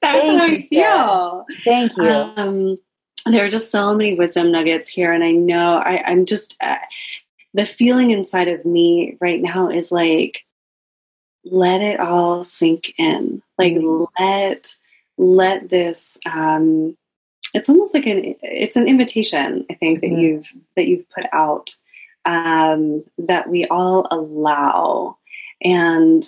Thank how I feel. Thank you. Um, there are just so many wisdom nuggets here, and I know I, am just uh, the feeling inside of me right now is like, let it all sink in. Like mm-hmm. let let this. Um, it's almost like an it's an invitation. I think mm-hmm. that you've that you've put out um, that we all allow. And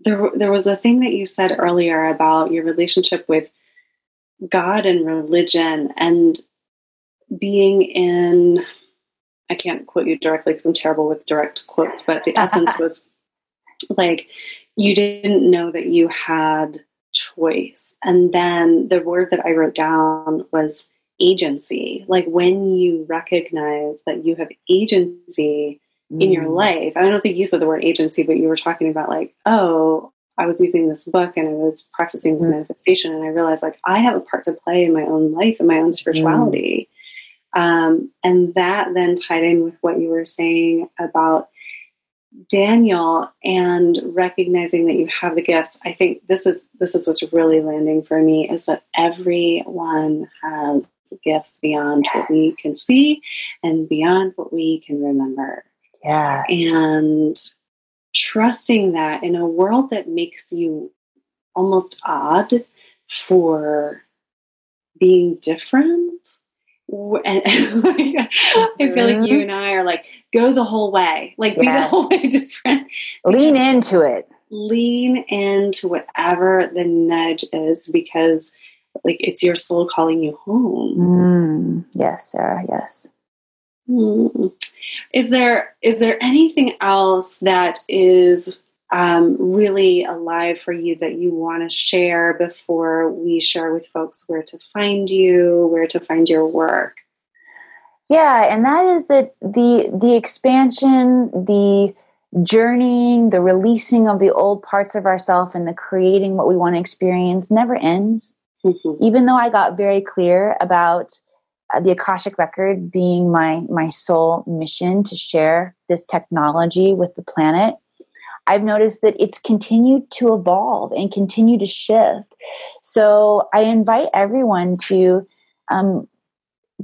there, there was a thing that you said earlier about your relationship with God and religion and being in, I can't quote you directly because I'm terrible with direct quotes, but the essence was like you didn't know that you had choice. And then the word that I wrote down was agency. Like when you recognize that you have agency mm. in your mm. life. I don't think you said the word agency, but you were talking about like, oh, I was using this book and I was practicing this mm. manifestation, and I realized like I have a part to play in my own life and my own spirituality. Mm. Um, and that then tied in with what you were saying about Daniel and recognizing that you have the gifts, I think this is this is what's really landing for me is that everyone has gifts beyond yes. what we can see and beyond what we can remember. Yes. And trusting that in a world that makes you almost odd for being different, and I feel like you mm-hmm. and I are like, go the whole way, like yes. be the whole way different. Lean into it. Lean into whatever the nudge is because like it's your soul calling you home. Mm, yes, Sarah, yes. Mm. Is there is there anything else that is um, really alive for you that you want to share before we share with folks where to find you, where to find your work? Yeah, and that is that the the expansion, the journeying, the releasing of the old parts of ourself and the creating what we want to experience never ends. Mm-hmm. Even though I got very clear about the Akashic Records being my my sole mission to share this technology with the planet, I've noticed that it's continued to evolve and continue to shift. So I invite everyone to um,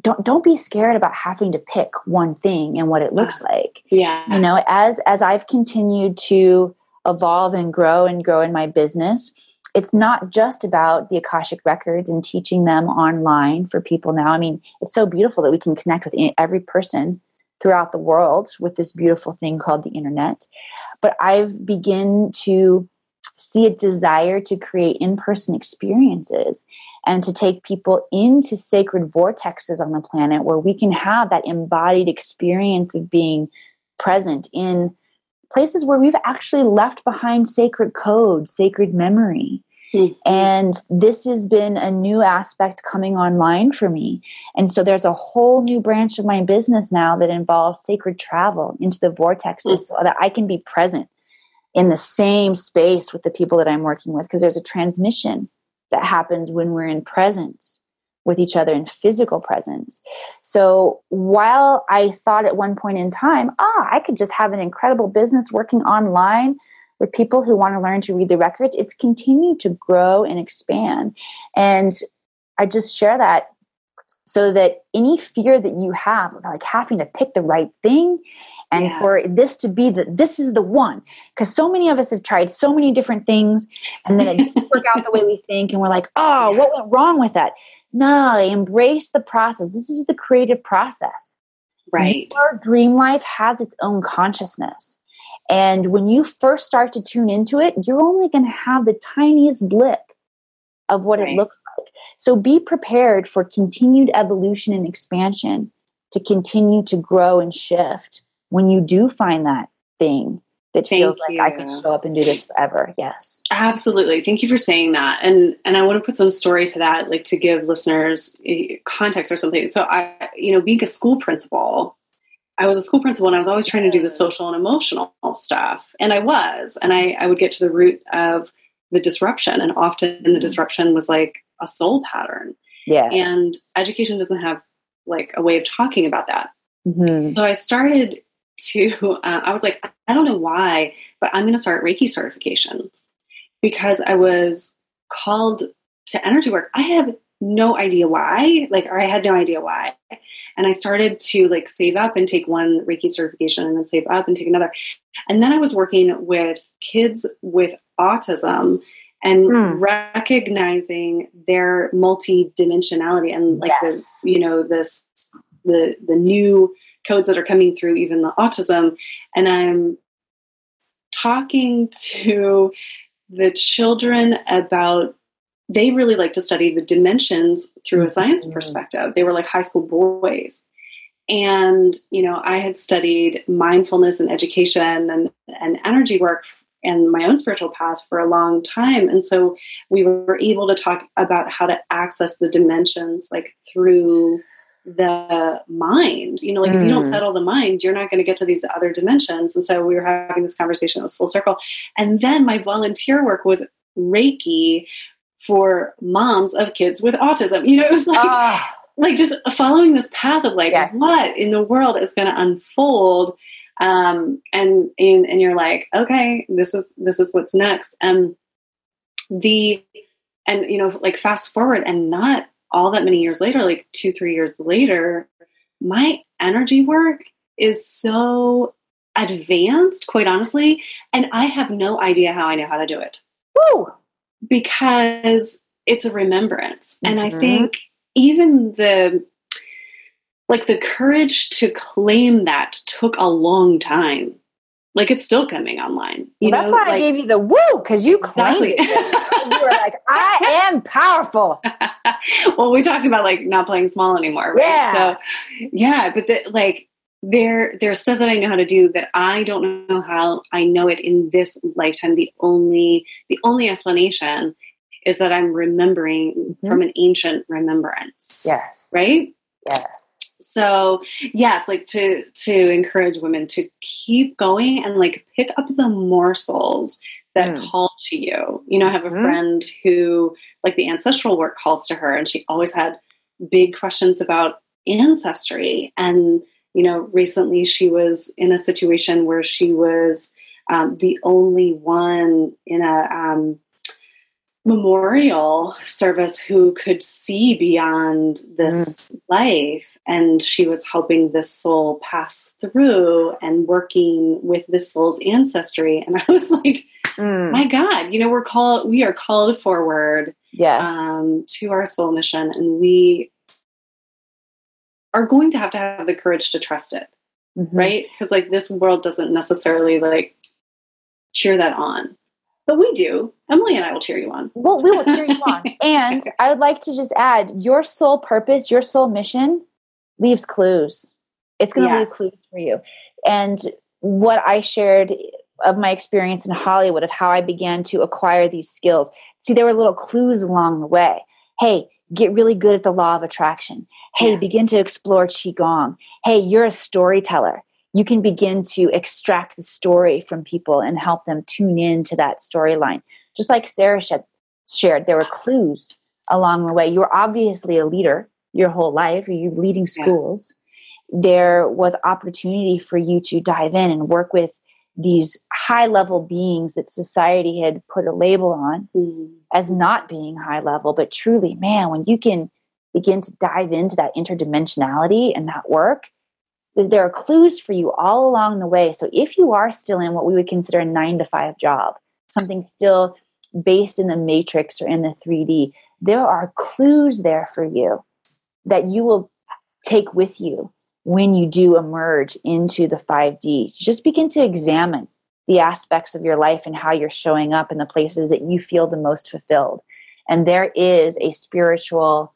don't don't be scared about having to pick one thing and what it looks like. Yeah, you know, as as I've continued to evolve and grow and grow in my business, it's not just about the Akashic records and teaching them online for people now. I mean, it's so beautiful that we can connect with every person throughout the world with this beautiful thing called the internet. But I've begun to see a desire to create in person experiences and to take people into sacred vortexes on the planet where we can have that embodied experience of being present in places where we've actually left behind sacred code, sacred memory. Mm-hmm. And this has been a new aspect coming online for me. And so there's a whole new branch of my business now that involves sacred travel into the vortexes mm-hmm. so that I can be present in the same space with the people that I'm working with because there's a transmission that happens when we're in presence with each other in physical presence. So while I thought at one point in time, ah, I could just have an incredible business working online with people who want to learn to read the records, it's continued to grow and expand. And I just share that so that any fear that you have of like having to pick the right thing and yeah. for this to be the this is the one because so many of us have tried so many different things and then it didn't work out the way we think and we're like oh yeah. what went wrong with that no embrace the process. This is the creative process. Right. Our dream life has its own consciousness. And when you first start to tune into it you're only going to have the tiniest blip of what right. it looks like. So be prepared for continued evolution and expansion to continue to grow and shift when you do find that thing that Thank feels like you. I can show up and do this forever. Yes. Absolutely. Thank you for saying that. And and I want to put some story to that, like to give listeners eh, context or something. So I, you know, being a school principal, I was a school principal and I was always trying to do the social and emotional stuff. And I was. And I, I would get to the root of the disruption. And often the mm-hmm. disruption was like a soul pattern. Yeah. And education doesn't have like a way of talking about that. Mm-hmm. So I started to, uh, I was like, I don't know why, but I'm going to start Reiki certifications because I was called to energy work. I have no idea why, like, or I had no idea why. And I started to like save up and take one Reiki certification and then save up and take another. And then I was working with kids with autism and mm. recognizing their multi-dimensionality and like yes. the you know this the the new codes that are coming through even the autism. And i'm talking to the children about they really like to study the dimensions through a science mm-hmm. perspective. They were like high school boys. And you know i had studied mindfulness and education and, and energy work and my own spiritual path for a long time. And so we were able to talk about how to access the dimensions like through the mind. You know, like mm. if you don't mm. settle the mind, you're not going to get to these other dimensions. And so we were having this conversation, it was full circle. And then my volunteer work was Reiki for moms of kids with autism. You know, it was like, uh, like just following this path of like, yes. what in the world is going to unfold? Um, and, and, and you're like, okay, this is, this is what's next. And the, and, you know, like fast forward and not all that many years later, like two, three years later, my energy work is so advanced, quite honestly, and I have no idea how I know how to do it. Woo! Because it's a remembrance. Mm-hmm. And I mm-hmm. think even the like the courage to claim that took a long time like it's still coming online. Well, that's know? why like, I gave you the woo because you claimed exactly. it. you were I am powerful. well, we talked about like not playing small anymore, right? Yeah. So, yeah, but the, like there, there's stuff that I know how to do that I don't know how I know it in this lifetime. The only, the only explanation is that I'm remembering mm-hmm. from an ancient remembrance. Yes. Right. Yes so yes like to to encourage women to keep going and like pick up the morsels that mm. call to you you know i have a mm. friend who like the ancestral work calls to her and she always had big questions about ancestry and you know recently she was in a situation where she was um, the only one in a um, memorial service who could see beyond this mm. life and she was helping this soul pass through and working with this soul's ancestry and i was like mm. my god you know we're called we are called forward yes. um, to our soul mission and we are going to have to have the courage to trust it mm-hmm. right because like this world doesn't necessarily like cheer that on but we do. Emily and I will cheer you on. Well, we will cheer you on. And I would like to just add your soul purpose, your soul mission leaves clues. It's going to yes. leave clues for you. And what I shared of my experience in Hollywood, of how I began to acquire these skills. See, there were little clues along the way. Hey, get really good at the law of attraction. Hey, yeah. begin to explore Qigong. Hey, you're a storyteller. You can begin to extract the story from people and help them tune in to that storyline. Just like Sarah shared, there were clues along the way. You were obviously a leader your whole life. You're leading schools. Yeah. There was opportunity for you to dive in and work with these high level beings that society had put a label on mm. as not being high level. But truly, man, when you can begin to dive into that interdimensionality and that work, there are clues for you all along the way. So if you are still in what we would consider a nine to five job, something still based in the matrix or in the 3D, there are clues there for you that you will take with you when you do emerge into the 5D. Just begin to examine the aspects of your life and how you're showing up in the places that you feel the most fulfilled. And there is a spiritual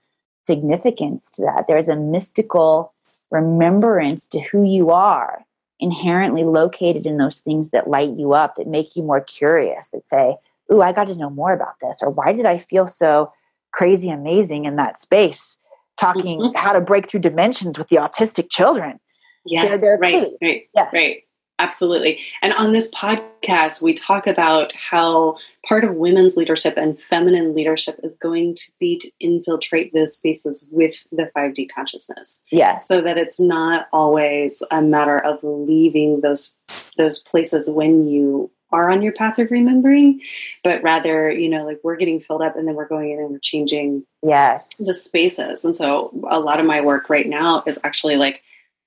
significance to that. There's a mystical remembrance to who you are inherently located in those things that light you up, that make you more curious, that say, Ooh, I got to know more about this, or why did I feel so crazy amazing in that space? Talking mm-hmm. how to break through dimensions with the autistic children. Yeah, they're, right, right, yes. right. Absolutely. And on this podcast, we talk about how part of women's leadership and feminine leadership is going to be to infiltrate those spaces with the 5D consciousness. Yes. So that it's not always a matter of leaving those those places when you are on your path of remembering, but rather, you know, like we're getting filled up and then we're going in and we're changing yes the spaces. And so a lot of my work right now is actually like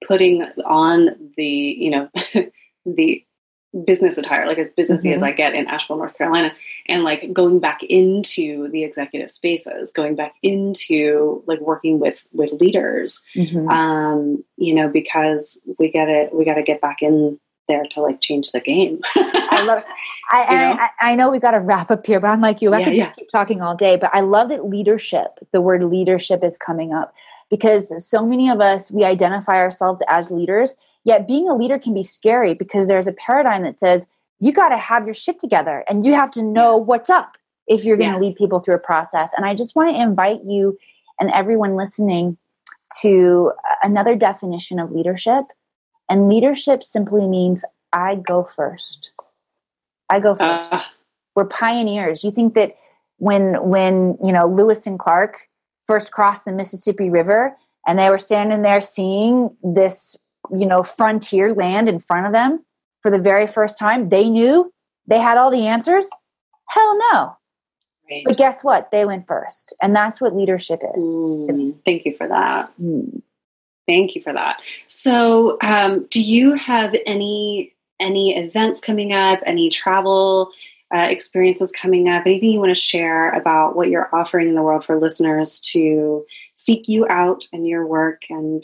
putting on the, you know, the business attire, like as businessy mm-hmm. as I get in Asheville, North Carolina, and like going back into the executive spaces, going back into like working with with leaders, mm-hmm. um, you know, because we get it, we got to get back in there to like change the game. I love. It. I, I, I know we got to wrap up here, but I'm like you. I yeah, could just yeah. keep talking all day. But I love that leadership. The word leadership is coming up because so many of us we identify ourselves as leaders. Yet being a leader can be scary because there's a paradigm that says you got to have your shit together and you have to know yeah. what's up if you're going to lead people through a process. And I just want to invite you and everyone listening to another definition of leadership and leadership simply means I go first. I go first. Uh, We're pioneers. You think that when when you know Lewis and Clark first crossed the Mississippi River and they were standing there seeing this you know frontier land in front of them for the very first time, they knew they had all the answers? Hell no. Right. But guess what? They went first. And that's what leadership is. Mm, thank you for that. Mm. Thank you for that. So, um, do you have any any events coming up? Any travel uh, experiences coming up? Anything you want to share about what you're offering in the world for listeners to seek you out and your work and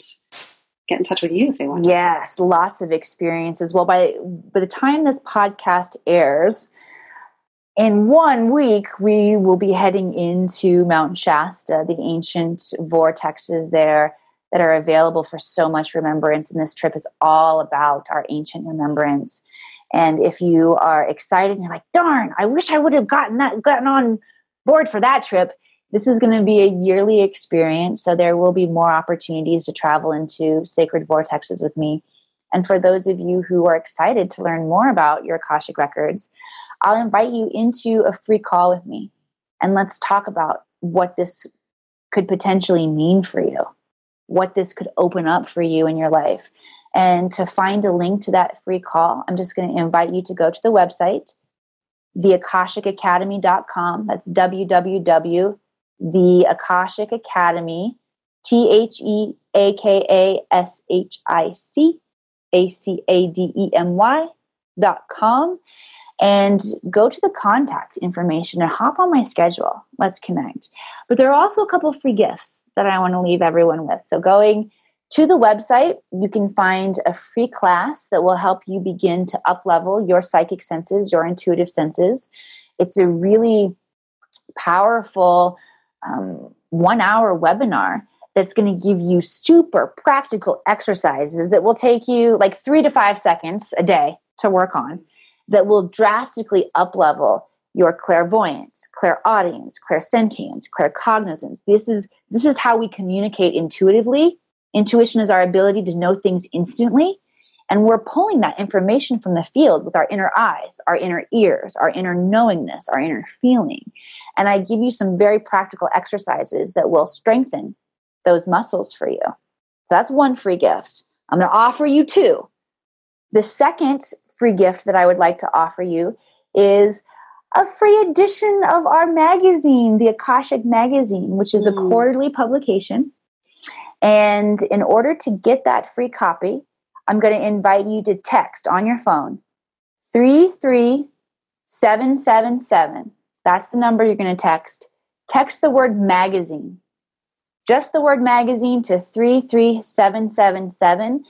get in touch with you if they want? Yes, lots of experiences. Well, by by the time this podcast airs, in one week, we will be heading into Mount Shasta, the ancient vortexes there that are available for so much remembrance. And this trip is all about our ancient remembrance. And if you are excited you're like, darn, I wish I would have gotten that gotten on board for that trip. This is going to be a yearly experience. So there will be more opportunities to travel into sacred vortexes with me. And for those of you who are excited to learn more about your Akashic records, I'll invite you into a free call with me. And let's talk about what this could potentially mean for you what this could open up for you in your life. And to find a link to that free call, I'm just going to invite you to go to the website, theakashicacademy.com. That's www. The Akashic T H E A K A S H I C A C A D E M Y dot com and go to the contact information and hop on my schedule. Let's connect. But there are also a couple free gifts that I want to leave everyone with. So, going to the website, you can find a free class that will help you begin to up level your psychic senses, your intuitive senses. It's a really powerful um, one hour webinar that's going to give you super practical exercises that will take you like three to five seconds a day to work on that will drastically up level your clairvoyance, clairaudience, clairsentience, claircognizance. This is this is how we communicate intuitively. Intuition is our ability to know things instantly, and we're pulling that information from the field with our inner eyes, our inner ears, our inner knowingness, our inner feeling. And I give you some very practical exercises that will strengthen those muscles for you. That's one free gift. I'm going to offer you two. The second free gift that I would like to offer you is a free edition of our magazine, the Akashic Magazine, which is a mm. quarterly publication. And in order to get that free copy, I'm going to invite you to text on your phone 33777. That's the number you're going to text. Text the word magazine just the word magazine to 33777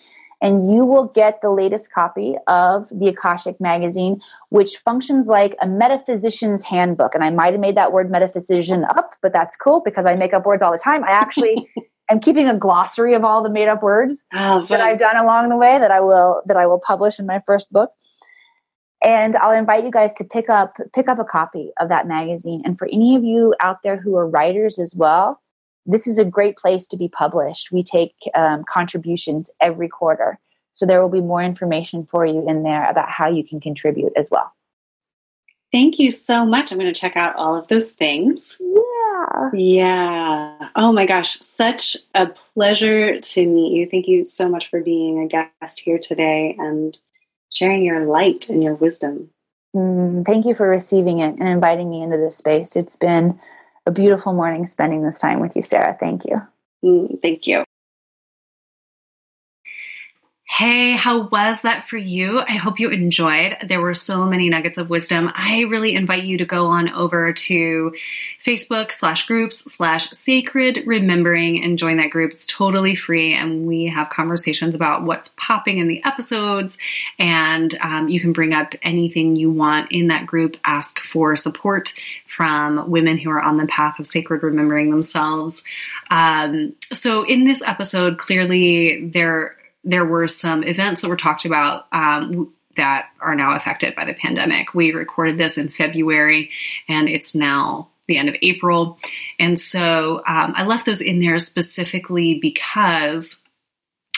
and you will get the latest copy of the Akashic magazine, which functions like a metaphysician's handbook. And I might have made that word metaphysician up, but that's cool because I make up words all the time. I actually am keeping a glossary of all the made up words oh, that I've done along the way that I will that I will publish in my first book. And I'll invite you guys to pick up pick up a copy of that magazine. And for any of you out there who are writers as well, this is a great place to be published. We take um, contributions every quarter. So there will be more information for you in there about how you can contribute as well. Thank you so much. I'm going to check out all of those things. Yeah. Yeah. Oh my gosh. Such a pleasure to meet you. Thank you so much for being a guest here today and sharing your light and your wisdom. Mm, thank you for receiving it and inviting me into this space. It's been a beautiful morning spending this time with you, Sarah. Thank you. Mm, thank you. Hey, how was that for you? I hope you enjoyed. There were so many nuggets of wisdom. I really invite you to go on over to Facebook slash groups slash sacred remembering and join that group. It's totally free and we have conversations about what's popping in the episodes and um, you can bring up anything you want in that group. Ask for support from women who are on the path of sacred remembering themselves. Um, so in this episode, clearly there there were some events that were talked about um, that are now affected by the pandemic. We recorded this in February, and it's now the end of April. And so um, I left those in there specifically because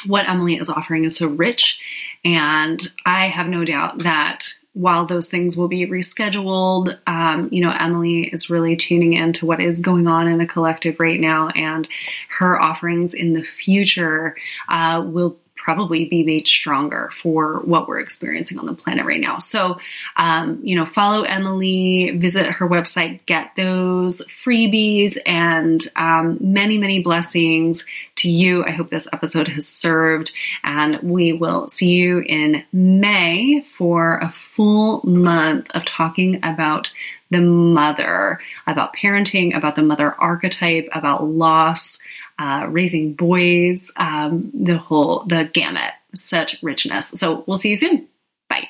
what Emily is offering is so rich. And I have no doubt that while those things will be rescheduled, um, you know, Emily is really tuning into what is going on in the collective right now, and her offerings in the future uh, will probably be made stronger for what we're experiencing on the planet right now. So, um, you know, follow Emily, visit her website, get those freebies and um, many, many blessings to you. I hope this episode has served, and we will see you in May for a full month of talking about the mother, about parenting, about the mother archetype, about loss uh, raising boys, um, the whole, the gamut, such richness. So we'll see you soon. Bye.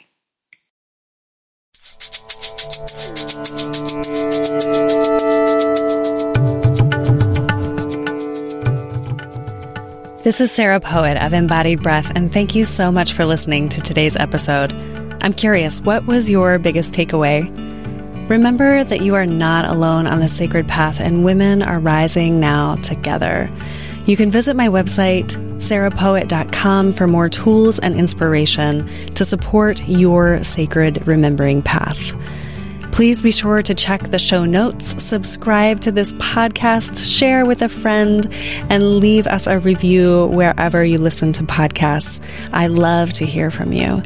This is Sarah Poet of Embodied Breath, and thank you so much for listening to today's episode. I'm curious, what was your biggest takeaway? Remember that you are not alone on the sacred path, and women are rising now together. You can visit my website, sarahpoet.com, for more tools and inspiration to support your sacred remembering path. Please be sure to check the show notes, subscribe to this podcast, share with a friend, and leave us a review wherever you listen to podcasts. I love to hear from you.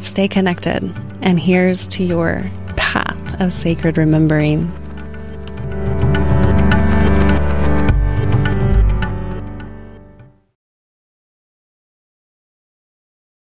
Stay connected, and here's to your path of sacred remembering.